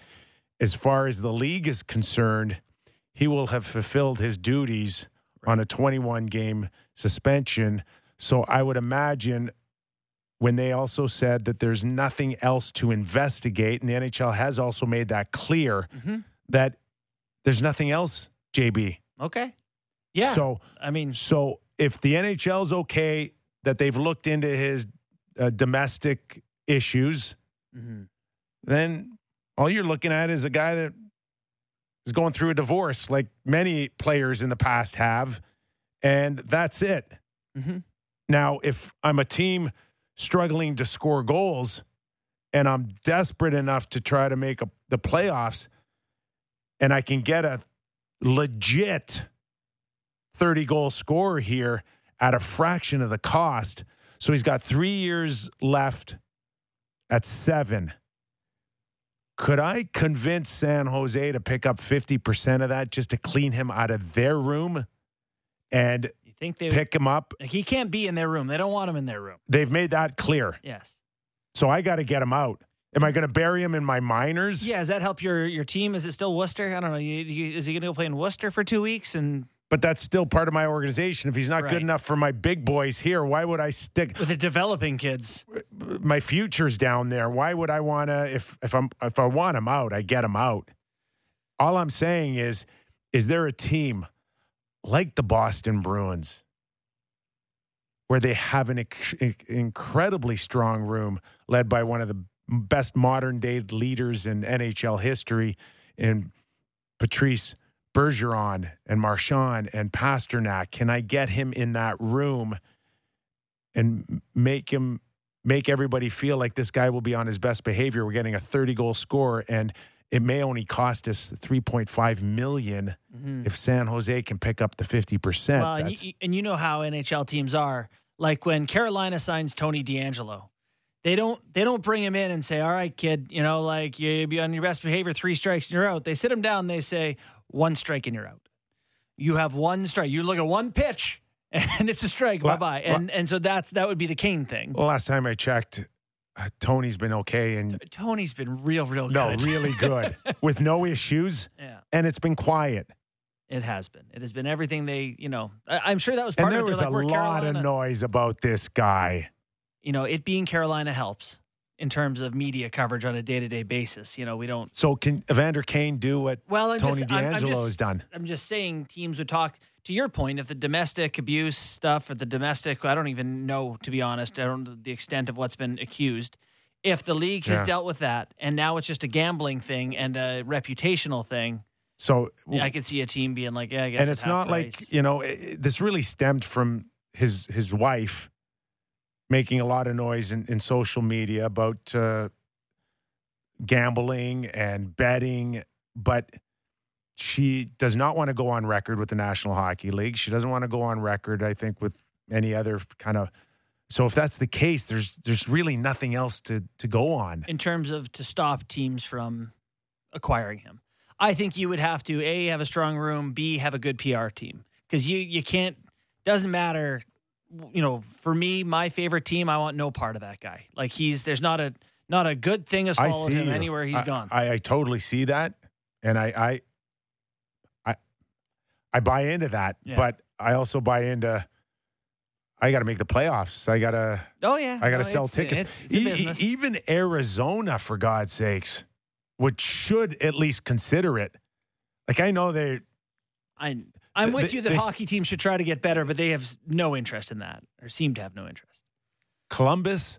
As far as the league is concerned, he will have fulfilled his duties on a 21 game suspension. So I would imagine when they also said that there's nothing else to investigate, and the NHL has also made that clear Mhm. that there's nothing else, JB. okay. Yeah. So I mean, so if the NHL's okay that they've looked into his uh, domestic issues, mhm. then all you're looking at is a guy that is going through a divorce, like many players in the past have, and that's it. Mhm. Now, if I'm a team struggling to score goals and I'm desperate enough to try to make a, the playoffs, and I can get a legit 30 goal scorer here at a fraction of the cost. So he's got three years left at seven. Could I convince San Jose to pick up 50% of that just to clean him out of their room and you think they pick him up? like, he can't be in their room. They don't want him in their room. They've made that clear. Yes. So I got to get him out. Am I going to bury him in my minors? Yeah. Does that help your your team? Is it still Worcester? I don't know. You, you, is he going to go play in Worcester for two weeks? And But that's still part of my organization. If he's not Right. good enough for my big boys here, why would I stick with the developing kids, my futures down there? Why would I want to if if I'm if I want him out, I get him out. All I'm saying is is there a team like the Boston Bruins where they have an ex- incredibly strong room led by one of the best modern day leaders in NHL history in Patrice Bergeron and Marchand and Pastrnak. Can I get him in that room and make him make everybody feel like this guy will be on his best behavior? We're getting a 30 goal scorer and it may only cost us 3.5 million mm-hmm. if San Jose can pick up the 50%. well, and you, and you know how NHL teams are. Like when Carolina signs Tony DeAngelo, they don't they don't bring him in and say, "All right, kid, you know, like you be on your best behavior, three strikes and you're out." They sit him down. They say, "One strike and you're out. You have one strike. You look at one pitch." [laughs] And it's a strike. Bye bye. And and so that's that would be the Kane thing. Well, last time I checked, uh, Tony's been okay and Tony's been real, real no, good. really good [laughs] with no issues, yeah, and it's been quiet. it has been. It has been everything they, you know. I, I'm sure that was And part there of it. was a like, we're lot Carolina. of noise about this guy. you know, it being Carolina helps in terms of media coverage on a day to day basis. You know, we don't. So can Evander Kane do what Well, I'm Tony just, I'm- I'm DeAngelo just- has done? I'm just saying teams would talk to your point if the domestic abuse stuff or the domestic I don't even know to be honest I don't know the extent of what's been accused if the league has Yeah. dealt with that and now it's just a gambling thing and a reputational thing So I could see a team being like yeah I guess and it's not like you know it, this really stemmed from his his wife making a lot of noise in, in social media about uh, gambling and betting, but she does not want to go on record with the National Hockey League. She doesn't want to go on record, I think, with any other kind of. So if that's the case, there's there's really nothing else to to go on. in terms of to stop teams from acquiring him. I think you would have to a have a strong room, b have a good PR team because you you can't doesn't matter. You know, for me, my favorite team, I want no part of that guy. Like he's there's not a not a good thing has followed him you. anywhere he's I- gone. I, I totally see that, and I I I, I buy into that, Yeah. but I also buy into. I got to make the playoffs. I got to. oh yeah, I got to No, sell it's- tickets. It's, it's E- even Arizona, for God's sakes, which should at least consider it. Like I know they. I I'm with They- you that they- hockey teams should try to get better, but they have no interest in that or seem to have no interest. Columbus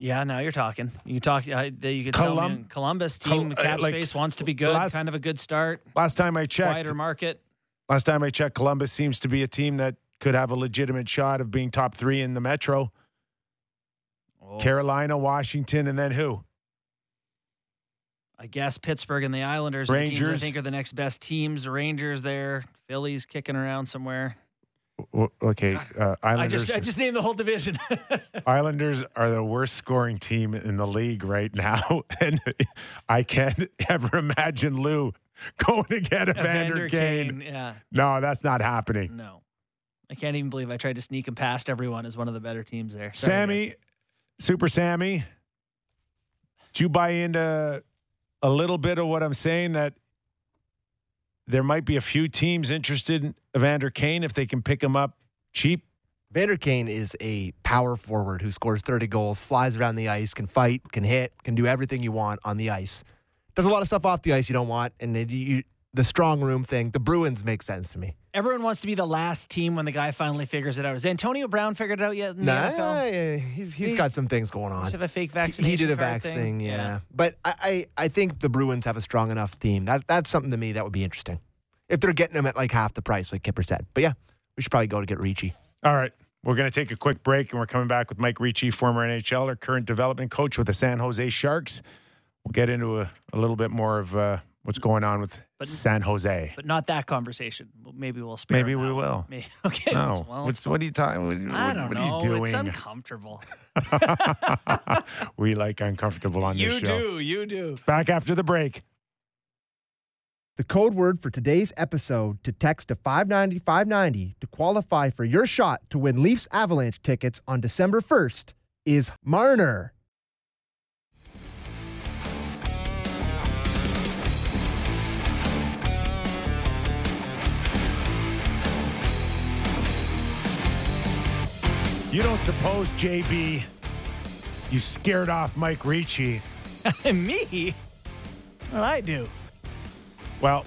Yeah, now you're talking. You talk. Uh, you could tell Colum- Columbus team Col- uh, cap like, space wants to be good. last- kind of a good start. Last time I checked, Quieter market. last time I checked, Columbus seems to be a team that could have a legitimate shot of being top three in the Metro. Oh, Carolina, Washington, and then who? I guess Pittsburgh and the Islanders. are the teams Rangers. I think are the next best teams. The Rangers there. Phillies kicking around somewhere. W- Okay, uh, I Islanders. just I just named the whole division. [laughs] Islanders are the worst scoring team in the league right now, [laughs] and I can't [laughs] ever imagine Lou going to get Evander Kane. Yeah. No, that's not happening. No. I can't even believe I tried to sneak him past everyone as one of the better teams there. Sorry, Sammy, guys. Super Sammy, do you buy into a little bit of what I'm saying that there might be a few teams interested in Evander Kane if they can pick him up cheap? Vander Kane is a power forward who scores 30 goals, flies around the ice, can fight, can hit, can do everything you want on the ice. Does a lot of stuff off the ice you don't want, and you, the strong room thing, the Bruins make sense to me. Everyone wants to be the last team when the guy finally figures it out. Has Antonio Brown figured it out yet in the Nah, NFL? yeah, he's, he's He's- got some things going on. he have a fake He- vaccination He did a card vax thing, yeah. yeah. But I, I, I think the Bruins have a strong enough team. That that's something to me that would be interesting. If they're getting him at like half the price, like Kyper said. But yeah, we should probably go to get Ricci. All right. We're going to take a quick break and we're coming back with Mike Ricci, former NHL NHLer, current development coach with the San Jose Sharks. We'll get into a, a little bit more of uh, what's going on with But- San Jose. But not that conversation. Maybe we'll spare Maybe we will. Maybe. [laughs] Okay. No. Well, What's, what are you talking what, I don't what know. are you doing? It's [laughs] uncomfortable. we like uncomfortable on this show. you do. You do. Back after the break. The code word for today's episode to text to 590 590 to qualify for your shot to win Leafs Avalanche tickets on December 1st is Marner. You don't suppose, JB, you scared off Mike Ricci. [laughs] Me? Well, I do? Well,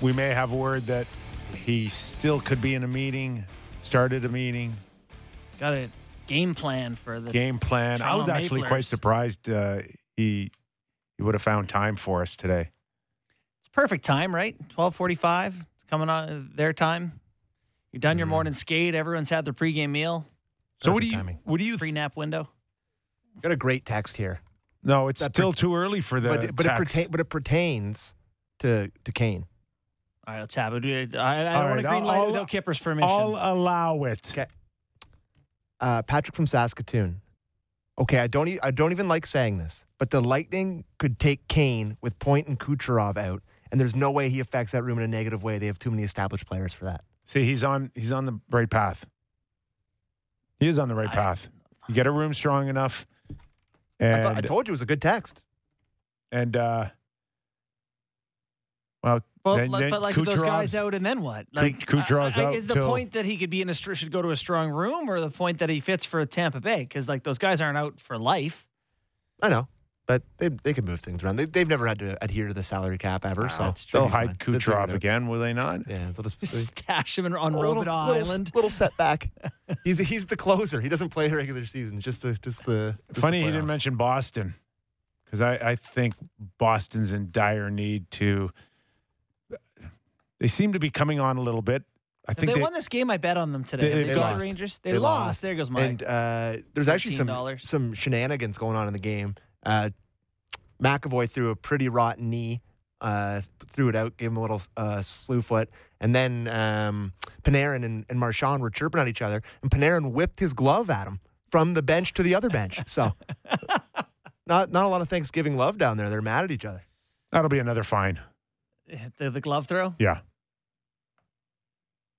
we may have word that he still could be in a meeting, started a meeting, Got a game plan for the game plan. I was Toronto actually quite surprised uh, he he would have found time for us today. It's perfect time, right? Twelve forty-five. It's coming on their time. You've done your morning skate. Everyone's had their pregame meal. So what do you timing. what do you? Pre nap window. Got a great text here. no, it's That still pert- too early for the but but it, text. pertain, but it pertains to to Kane. All right, let's have it. I, I don't All want right, to green I'll- light I'll- without Kyper's permission. I'll allow it. Okay. Uh, Patrick from Saskatoon. Okay, I don't e- I don't even like saying this, but the Lightning could take Kane with Point and Kucherov out, and there's no way he affects that room in a negative way. They have too many established players for that. See, he's on he's on the right path. He is on the right I- path. You get a room strong enough, I, and thought, I told you it was a good text. and uh, well, Well, then- like- then but like those guys out, and then what? Like Kucherov's I- I- out Is the till- point that he could be in a should go to a should go to a strong room, or the point that he fits for Tampa Bay? Because like those guys aren't out for life. I know, but they they can move things around. They, they've never had to adhere to the salary cap ever, Ah, so that's true. they'll be hide fine. They'll figure it Kucherov again, will they not? Yeah, they'll just. [laughs] Stash him in- on a little, Robidas little, little setback. [laughs] he's he's the closer. He doesn't play the regular season. Just the just the. just the Funny he didn't mention Boston because I, I think Boston's in dire need to. They seem to be coming on a little bit. I If think they, they, won this game, I bet on them today. They- Have they beat lost. the Rangers. They, They lost. lost. There goes Mike. And uh, there's actually some $13. some shenanigans going on in the game. Uh, McAvoy threw a pretty rotten knee, uh, threw it out, gave him a little uh, slew foot, and then um, Panarin and, and Marchand were chirping at each other, and Panarin whipped his glove at him from the bench to the other bench. So, [laughs] not not a lot of Thanksgiving love down there. They're mad at each other. that'll be another fine. the, the glove throw. Yeah.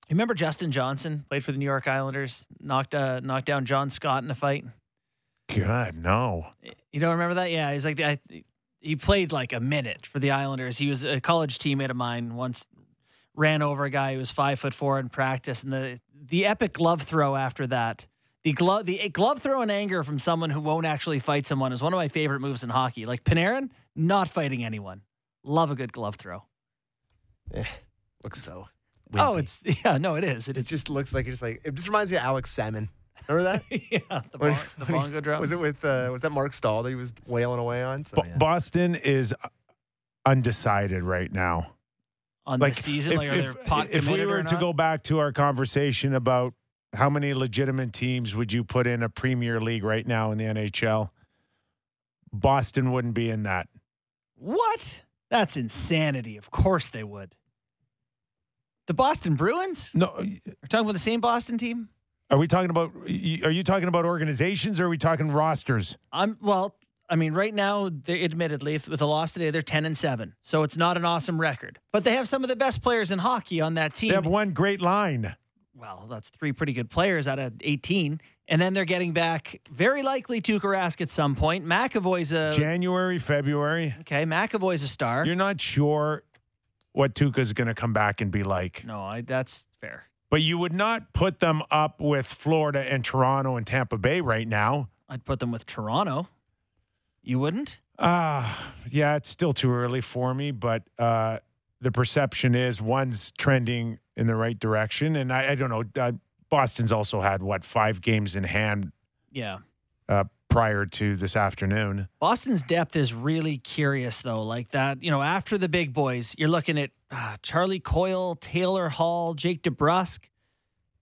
You remember Justin Johnson played for the New York Islanders, knocked uh, knocked down John Scott in a fight. God, no. You don't remember that? Yeah, he's like I, he played like a minute for the Islanders. He was a college teammate of mine. Once ran over a guy who was five foot four in practice, and the the epic glove throw after that. The glove the glove throw in anger from someone who won't actually fight someone is one of my favorite moves in hockey. Like Panarin, not fighting anyone. Love a good glove throw. Eh, looks so. Oh, it's [laughs] yeah, no, it is. It it is. just looks like it's just like it just reminds me of Alex Semin. Remember that? [laughs] yeah, the, When- bon- the when he- bongo drums. Was it with uh, was that Marc Staal that he was wailing away on? So, Bo- yeah. Boston is undecided right now. on Like the season? if, like, are if- pot if we were to go back to our conversation about how many legitimate teams would you put in a Premier League right now in the NHL, Boston wouldn't be in that. What? That's insanity. Of course they would. The Boston Bruins? No, We're talking about the same Boston team? Are we talking about? Are you talking about organizations or are we talking rosters? I'm well, I mean, right now, they admittedly, with a loss today, they're 10 and 7. So it's not an awesome record. But they have some of the best players in hockey on that team. They have one great line. well, that's three pretty good players out of 18. And then they're getting back very likely Tuukka Rask at some point. McAvoy's a January, February. okay. McAvoy's a star. You're not sure what Tuukka's going to come back and be like. no, I, that's fair. But you would not put them up with Florida and Toronto and Tampa Bay right now. I'd put them with Toronto. You wouldn't? Ah, yeah, it's still too early for me, but uh, the perception is one's trending in the right direction, and I, I don't know. Uh, Boston's also had what five games in hand Yeah. Prior to this afternoon. Boston's depth is really curious, though. Like that, you know, after the big boys, you're looking at uh, Charlie Coyle, Taylor Hall, Jake DeBrusk.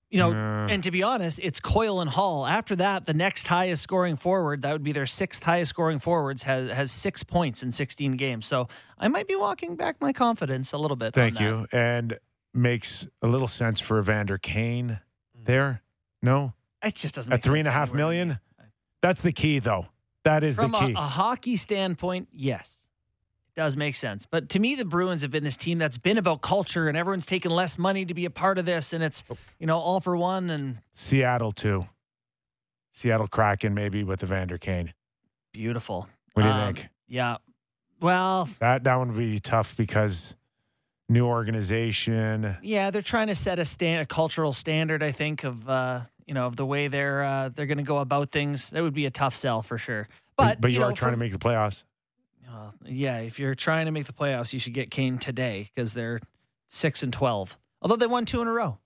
You know, Uh. and to be honest, it's Coyle and Hall. After that, the next highest scoring forward, that would be their sixth highest scoring forwards, has has six points in 16 games. So I might be walking back my confidence a little bit. on Thank you, and makes a little sense for Evander Kane there. No, It just doesn't. at three and a half anywhere to me. million. That's the key, though. That is From the key. a hockey standpoint, yes, it does make sense. But to me, the Bruins have been this team that's been about culture, and everyone's taken less money to be a part of this, and it's Oh. you know all for one and Seattle too. Seattle Kraken maybe with Evander Kane. beautiful. What do you Um, think? Yeah. Well, That that one would be tough because new organization. yeah, they're trying to set a stand, a cultural standard. I think of uh, you know of the way they're uh, they're going to go about things. That would be a tough sell for sure. But but you, know, are trying from- to make the playoffs. Uh, yeah, if you're trying to make the playoffs, you should get Kane today because they're six and twelve. Although they won two in a row.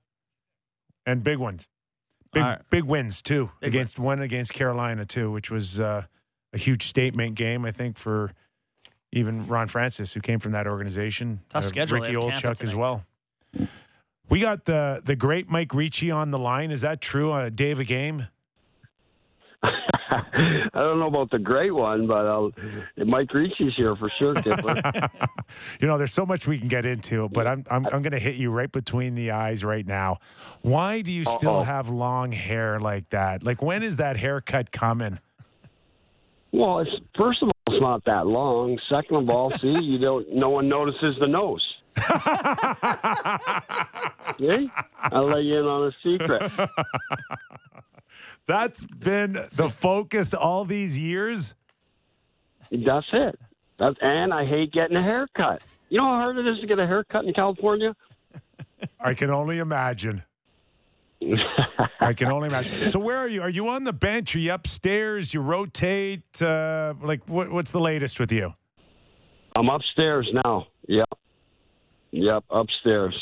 and big ones, big right. big wins too Big against one against Carolina too, which was uh, a huge statement game I think for even Ron Francis who came from that organization. Tough Uh, schedule. Ricky Olczyk as well. We got the the great Mike Ricci on the line. Is that true? On a day of a game. [laughs] I don't know about the great one, but I'll, Mike Ricci's here for sure, [laughs] you know, there's so much we can get into, but I'm I'm, I'm going to hit you right between the eyes right now. Why do you still Uh-oh. have long hair like that? Like, when is that haircut coming? well, it's first of all, it's not that long. Second of all, see, you don't. No one notices the nose. [laughs] See? I'll let you in on a secret. [laughs] That's been the focus all these years. That's it. That's, and I hate getting a haircut. You know how hard it is to get a haircut in California? [laughs] I can only imagine. I can only imagine. So, where are you? Are you on the bench? Are you upstairs? You rotate? Uh, like, what, what's the latest with you? I'm upstairs now. Yep. Yep, upstairs.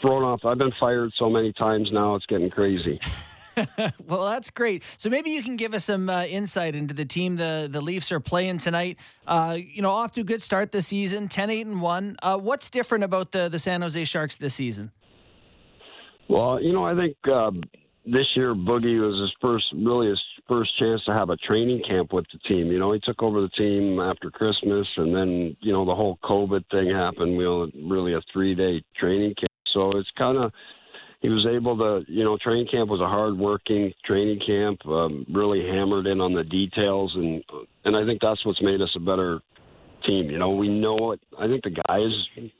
Thrown off. I've been fired so many times now, it's getting crazy. [laughs] well, that's great. So maybe you can give us some uh, insight into the team the the Leafs are playing tonight. Uh, you know, off to a good start this season, 10-8 and one. Uh, what's different about the the San Jose Sharks this season? Well, you know, I think uh, this year Boogie was his first, really his first chance to have a training camp with the team. You know, he took over the team after Christmas, and then you know the whole COVID thing happened. We had really a three day training camp, so it's kind of he was able to, you know, training camp was a hard working training camp, um, really hammered in on the details, and and I think that's what's made us a better team. You know, we know it. I think the guys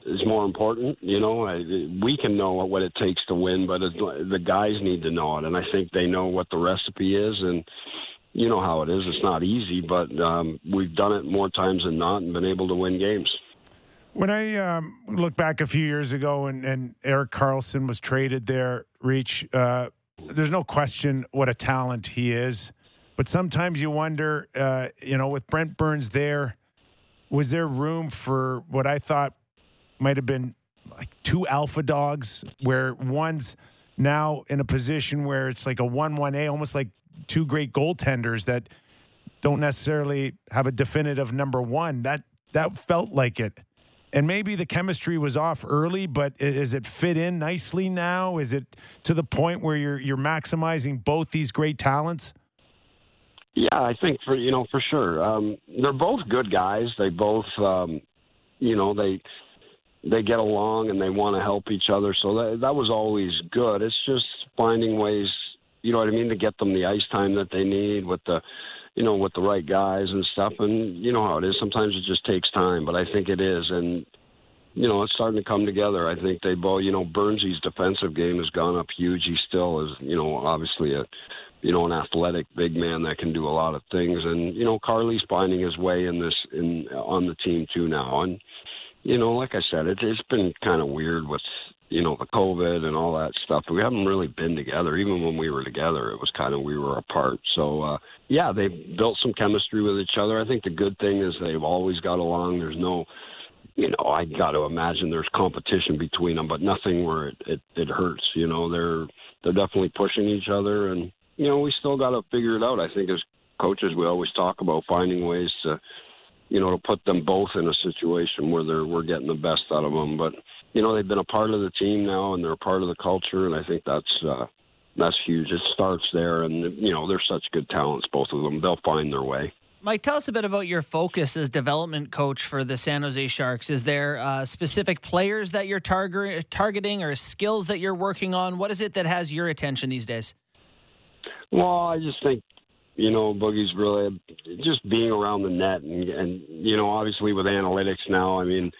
is more important. You know, I, we can know what it takes to win, but it, the guys need to know it, and I think they know what the recipe is. And you know how it is. It's not easy, but um, we've done it more times than not and been able to win games. When I um, look back a few years ago and, and Erik Karlsson was traded there, Reach, uh, there's no question what a talent he is. But sometimes you wonder, uh, you know, with Brent Burns there, was there room for what I thought might have been like two alpha dogs where one's now in a position where it's like a 1 1A, almost like two great goaltenders that don't necessarily have a definitive number one. That that felt like it. And maybe the chemistry was off early, but is it fit in nicely now? Is it to the point where you're you're maximizing both these great talents? Yeah, I think for you know for sure. Um, they're both good guys. They both, um, you know, they they get along and they want to help each other. So that that was always good. It's just finding ways, you know what I mean, to get them the ice time that they need with the, you know, with the right guys and stuff. And you know how it is. Sometimes it just takes time, but I think it is. And you know, it's starting to come together. I think they both, you know, Burnsy's defensive game has gone up huge. He still is, you know, obviously a, you know, an athletic big man that can do a lot of things. And you know, Carly's finding his way in this in on the team too now. And you know, like I said, it, it's been kind of weird with you know the COVID and all that stuff. We haven't really been together. Even when we were together, it was kind of we were apart. So uh, yeah, they've built some chemistry with each other. I think the good thing is they've always got along. There's no you know, I got to imagine there's competition between them, but nothing where it, it it hurts. You know, they're they're definitely pushing each other, and you know, we still got to figure it out. I think as coaches, we always talk about finding ways to, you know, to put them both in a situation where they're we're getting the best out of them. But you know, they've been a part of the team now, and they're a part of the culture, and I think that's. uh that's huge. It starts there, and you know they're such good talents, both of them. They'll find their way. Mike, tell us a bit about your focus as development coach for the San Jose Sharks. Is there uh, specific players that you're target, targeting or skills that you're working on? What is it that has your attention these days? Well, I just think you know Boogie's really just being around the net, and, and you know obviously with analytics now, I mean,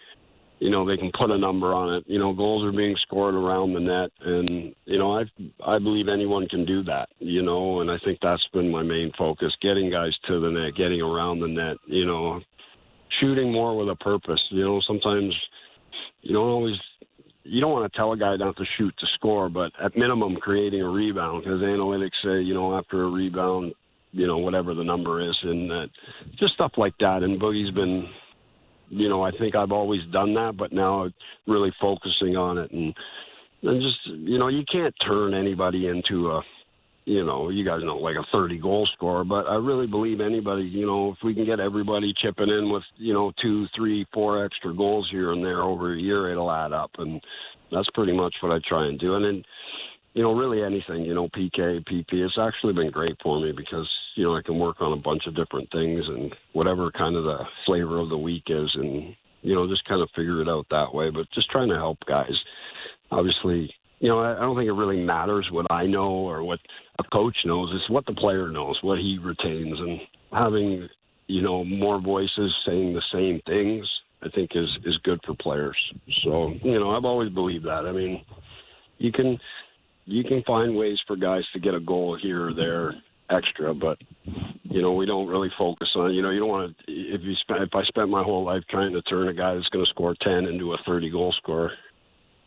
you know they can put a number on it. You know goals are being scored around the net, and you know I I believe anyone can do that. You know, and I think that's been my main focus: getting guys to the net, getting around the net. You know, shooting more with a purpose. You know, sometimes you don't always you don't want to tell a guy not to shoot to score, but at minimum creating a rebound because analytics say you know after a rebound, you know whatever the number is, and that just stuff like that. And Boogie's been, you know, I think I've always done that, but now really focusing on it and and just you know you can't turn anybody into a you know, you guys know like a 30 goal scorer, but I really believe anybody, you know, if we can get everybody chipping in with, you know, two, three, four extra goals here and there over a year, it'll add up. And that's pretty much what I try and do. And then, you know, really anything, you know, PK, PP, it's actually been great for me because, you know, I can work on a bunch of different things and whatever kind of the flavor of the week is and, you know, just kind of figure it out that way. But just trying to help guys. Obviously, you know, I don't think it really matters what I know or what a coach knows. It's what the player knows, what he retains, and having you know more voices saying the same things. I think is is good for players. So you know, I've always believed that. I mean, you can you can find ways for guys to get a goal here or there extra, but you know we don't really focus on. You know, you don't want to. If you spend, if I spent my whole life trying to turn a guy that's going to score ten into a thirty goal scorer,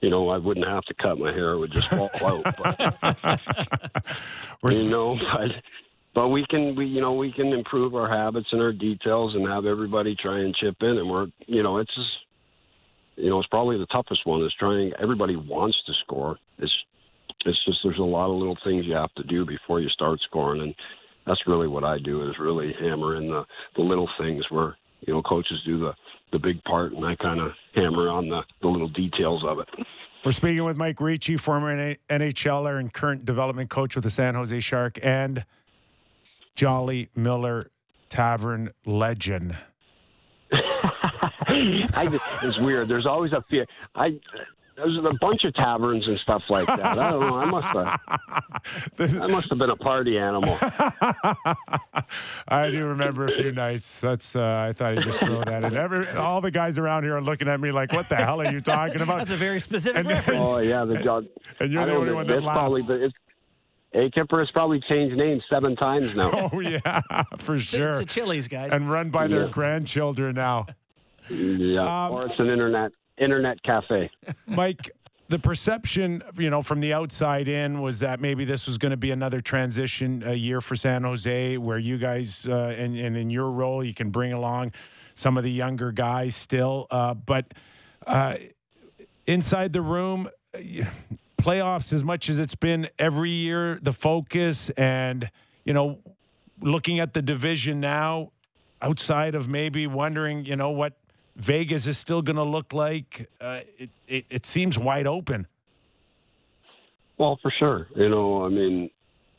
you know, I wouldn't have to cut my hair; it would just fall out. [laughs] But, you know, but but we can we you know we can improve our habits and our details and have everybody try and chip in, and we're you know it's just, you know it's probably the toughest one is trying. Everybody wants to score. It's it's just there's a lot of little things you have to do before you start scoring, and that's really what I do is really hammer in the the little things where you know coaches do the the big part, and I kind of hammer on the the little details of it. We're speaking with Mike Ricci, former NHLer and current development coach with the San Jose Shark, and Jolly Miller Tavern legend. [laughs] I just, it's weird. There's always a fear. I there's a bunch of taverns and stuff like that. I don't know. I must have [laughs] I must have been a party animal. I do remember a few nights. That's uh, I thought he just threw that in. Every all the guys around here are looking at me like, "What the hell are you talking about?" That's a very specific And reference. Oh yeah, the dog. And you're I the don't only one that it's probably laughed. the it's, A Kyper has probably changed names seven times now. [laughs] Oh yeah, [laughs] for sure. It's a Chili's, guys. And run by their grandchildren now. yeah, Um, or it's an internet internet cafe. Mike, the perception, you know, from the outside in was that maybe this was going to be another transition uh, year for San Jose, where you guys, uh, and, and in your role, you can bring along some of the younger guys still. Uh, but uh, inside the room, [sighs] playoffs as much as it's been every year the focus and you know looking at the division now outside of maybe wondering you know what Vegas is still going to look like uh, it, it, it seems wide open well for sure you know I mean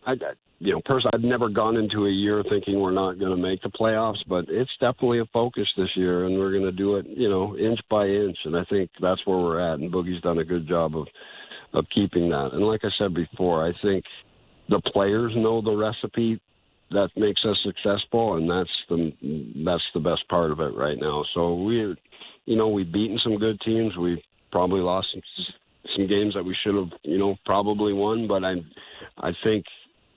I, you know, personally, I've never gone into a year thinking we're not going to make the playoffs, but it's definitely a focus this year, and we're going to do it, you know, inch by inch. And I think that's where we're at. And Boogie's done a good job of of keeping that. And like I said before, I think the players know the recipe that makes us successful, and that's the that's the best part of it right now. So we, you know, we've beaten some good teams. We've probably lost some some games that we should have, you know, probably won. But I, I think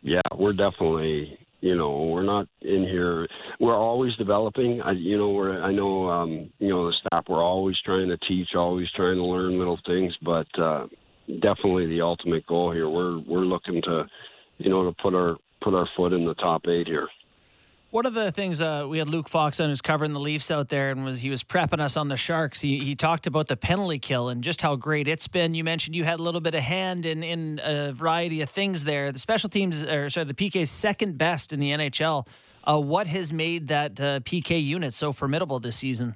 yeah, we're definitely you know we're not in here we're always developing i you know we're i know um you know the staff we're always trying to teach always trying to learn little things but uh definitely the ultimate goal here we're we're looking to you know to put our put our foot in the top eight here one of the things uh, we had Luke Fox on who's covering the Leafs out there, and was he was prepping us on the Sharks. He, he talked about the penalty kill and just how great it's been. You mentioned you had a little bit of hand in in a variety of things there. The special teams, or sorry, the PK is second best in the NHL. Uh, what has made that uh, PK unit so formidable this season?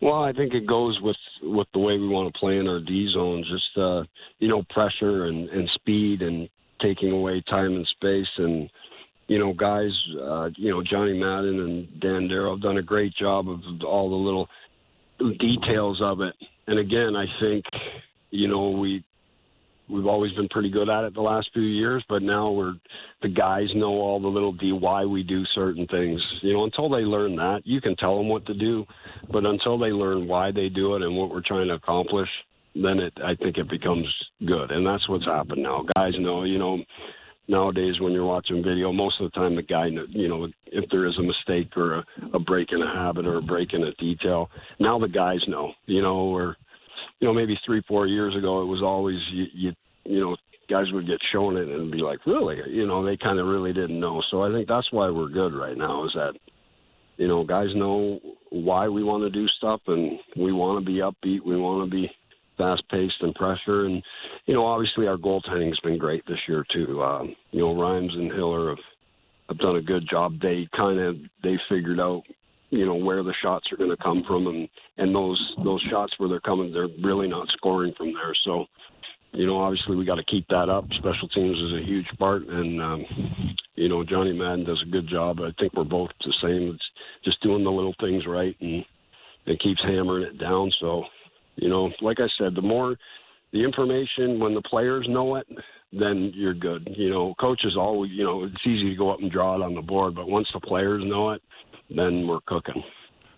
Well, I think it goes with with the way we want to play in our D zone. Just uh, you know, pressure and, and speed and taking away time and space and you know, guys, uh, you know, Johnny Madden and Dan Darrow have done a great job of all the little details of it. And again, I think, you know, we we've always been pretty good at it the last few years, but now we're the guys know all the little d why we do certain things. You know, until they learn that, you can tell them what to do, but until they learn why they do it and what we're trying to accomplish, then it I think it becomes good. And that's what's happened now. Guys know, you know, nowadays when you're watching video, most of the time the guy, you know, if there is a mistake or a, a break in a habit or a break in a detail, now the guys know, you know, or, you know, maybe three, four years ago, it was always, you, you, you know, guys would get shown it and be like, really, you know, they kind of really didn't know. So I think that's why we're good right now is that, you know, guys know why we want to do stuff and we want to be upbeat. We want to be fast paced and pressure. And, you know, obviously our goaltending's been great this year too. Um, you know, Rhymes and Hiller have have done a good job. They kind of they figured out, you know, where the shots are going to come from, and and those those shots where they're coming, they're really not scoring from there. So, you know, obviously we got to keep that up. Special teams is a huge part, and um, you know, Johnny Madden does a good job. I think we're both the same. It's just doing the little things right and and keeps hammering it down. So you know, like I said, the more the information when the players know it, then you're good. You know, coaches always, you know, it's easy to go up and draw it on the board, but once the players know it, then we're cooking.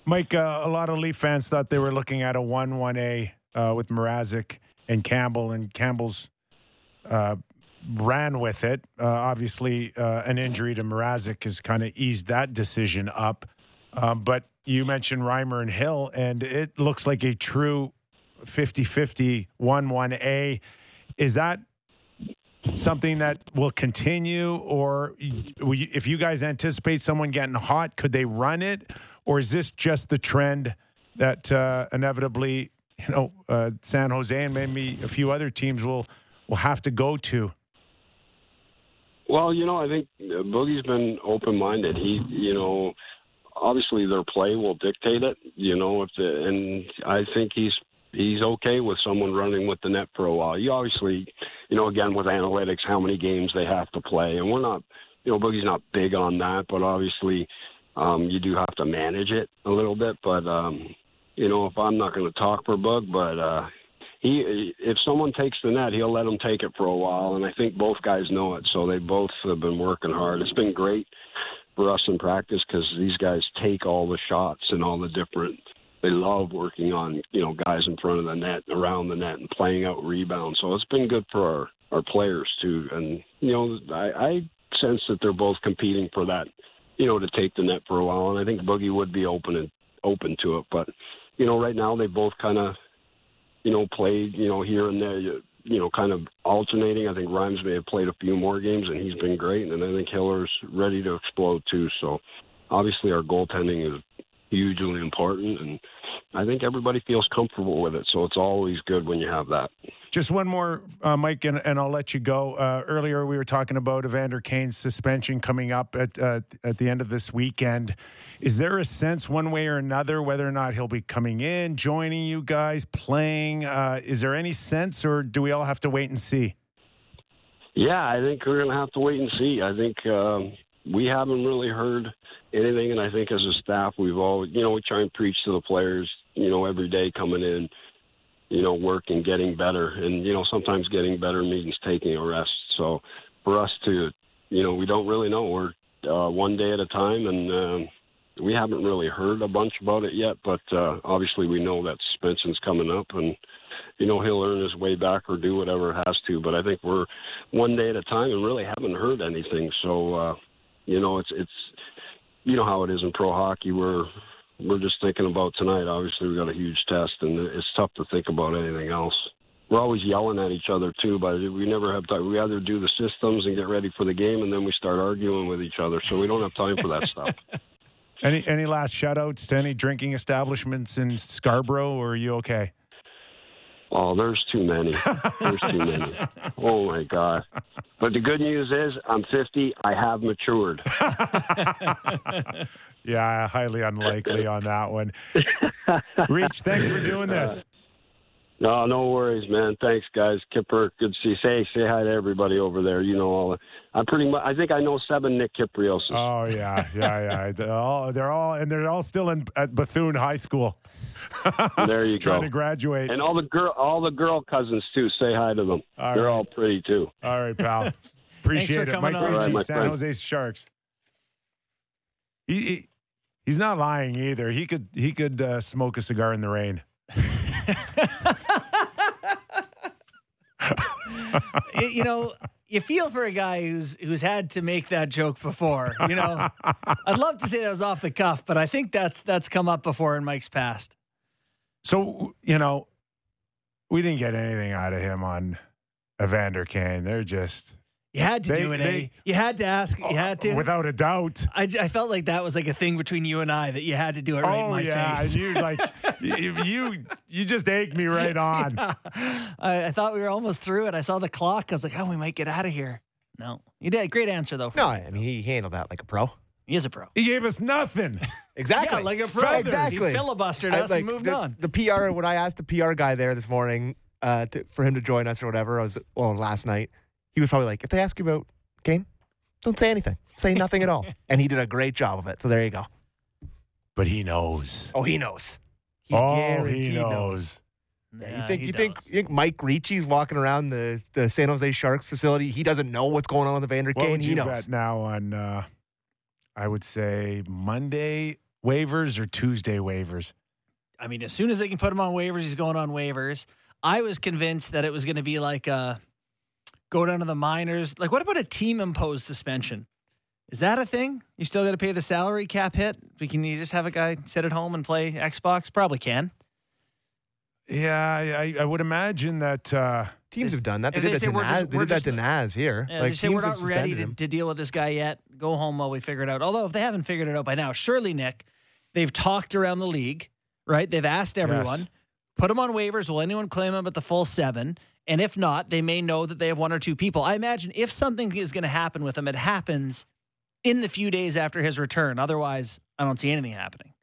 Mike, uh, a lot of Leaf fans thought they were looking at a 1 1A uh, with Mrazek and Campbell, and Campbell's uh, ran with it. Uh, obviously, uh, an injury to Mrazek has kind of eased that decision up. Um, but you mentioned Reimer and Hill, and it looks like a true 50 50 1 1A. Is that something that will continue, or if you guys anticipate someone getting hot, could they run it, or is this just the trend that uh, inevitably, you know, uh, San Jose and maybe a few other teams will will have to go to? Well, you know, I think Boogie's been open minded. He, you know, obviously their play will dictate it. You know, if the and I think he's he's okay with someone running with the net for a while. You obviously, you know, again with analytics, how many games they have to play, and we're not, you know, Boogie's not big on that, but obviously, um, you do have to manage it a little bit. But um, you know, if I'm not going to talk for Bug, but uh, he, if someone takes the net, he'll let them take it for a while, and I think both guys know it, so they both have been working hard. It's been great for us in practice because these guys take all the shots and all the different they love working on you know guys in front of the net, around the net, and playing out rebounds. So it's been good for our our players too. And you know, I, I sense that they're both competing for that, you know, to take the net for a while. And I think Boogie would be open and open to it. But you know, right now they both kind of, you know, played you know here and there. You know, kind of alternating. I think Rhymes may have played a few more games, and he's been great. And I think Hiller's ready to explode too. So, obviously, our goaltending is hugely important. And I think everybody feels comfortable with it. So it's always good when you have that. Just one more, uh, Mike, and, and I'll let you go. Uh, earlier, we were talking about Evander Kane's suspension coming up at uh, at the end of this weekend. Is there a sense, one way or another, whether or not he'll be coming in, joining you guys, playing? Uh, is there any sense, or do we all have to wait and see? Yeah, I think we're going to have to wait and see. I think um, we haven't really heard anything, and I think as a staff, we've all, you know, we try and preach to the players, you know, every day coming in you know, working, getting better. And, you know, sometimes getting better means taking a rest. So for us to, you know, we don't really know. We're uh, one day at a time, and uh, we haven't really heard a bunch about it yet. But uh, obviously, we know that suspension's coming up, and, you know, he'll earn his way back or do whatever it has to. But I think we're one day at a time and really haven't heard anything. So, uh, you know, it's, it's, you know how it is in pro hockey. We're we're just thinking about tonight. Obviously, we got a huge test, and it's tough to think about anything else. We're always yelling at each other too, but we never have time. We either do the systems and get ready for the game, and then we start arguing with each other. So we don't have time for that stuff. [laughs] Any any last shout outs to any drinking establishments in Scarborough, or are you okay? Oh, there's too many. There's too many. [laughs] Oh my god! But the good news is, I'm 50. I have matured. [laughs] yeah, highly unlikely on that one. [laughs] Reach, thanks for doing this. No, no worries, man. Thanks, guys. Kyper, good to see you. Say, say hi to everybody over there. You know all. I'm pretty much. I think I know seven Nick Kypreoses. Oh yeah, yeah, [laughs] yeah. They're all, they're all, and they're all still in at Bethune High School. there you [laughs] go. Trying to graduate, and all the girl, all the girl cousins too. Say hi to them. All they're right. all pretty too. All right, pal. [laughs] Appreciate it, Mike on. Ricci, right, San friend. Jose Sharks. He, he he's not lying either. He could he could uh, smoke a cigar in the rain. [laughs] You know, you feel for a guy who's who's had to make that joke before. You know, [laughs] I'd love to say that was off the cuff, but I think that's that's come up before in Mike's past. So you know, we didn't get anything out of him on Evander Kane. They're just You had to They- do it. they- eh? You had to ask. You had to. without a doubt. I, I felt like that was like a thing between you and I that you had to do it right in oh my yeah, face. you like [laughs] you, you you just egged me right on. I, I thought we were almost through it. I saw the clock. I was like, oh, we might get out of here. No, you did. Great answer though. No, I mean he handled that like a pro. he is a pro. He gave us nothing. [laughs] Exactly. Yeah, like a pro. Exactly. He filibustered I- us like, and moved the, on. The PR when I asked the PR guy there this morning uh, to, for him to join us or whatever, I was well last night. He was probably like, if they ask you about Kane, don't say anything. Say nothing at all. [laughs] And he did a great job of it. So there you go. But he knows. Oh, he knows. He oh, guaranteed he knows. Yeah, Yeah, you think he you think you think Mike Ricci's walking around the, the San Jose Sharks facility? He doesn't know what's going on with Evander What Kane. would He you knows. bet now on? Uh, I would say Monday waivers or Tuesday waivers. I mean, as soon as they can put him on waivers, he's going on waivers. I was convinced that it was going to be like a go down to the minors. Like, what about a team imposed suspension? Is that a thing? You still got to pay the salary cap hit? But Can you just have a guy sit at home and play Xbox? Probably can. Yeah, I, I would imagine that. Uh, Teams have done that. They if did that to we're Naz. just- They did that to Naz here. Yeah, like they say teams we're not ready to, to deal with this guy yet. Go home while we figure it out. Although if they haven't figured it out by now, surely Nick, they've talked around the league, right? They've asked everyone, Yes. put him on waivers. Will anyone claim him at the full seven? And if not, they may know that they have one or two people. I imagine if something is going to happen with him, it happens in the few days after his return. Otherwise, I don't see anything happening.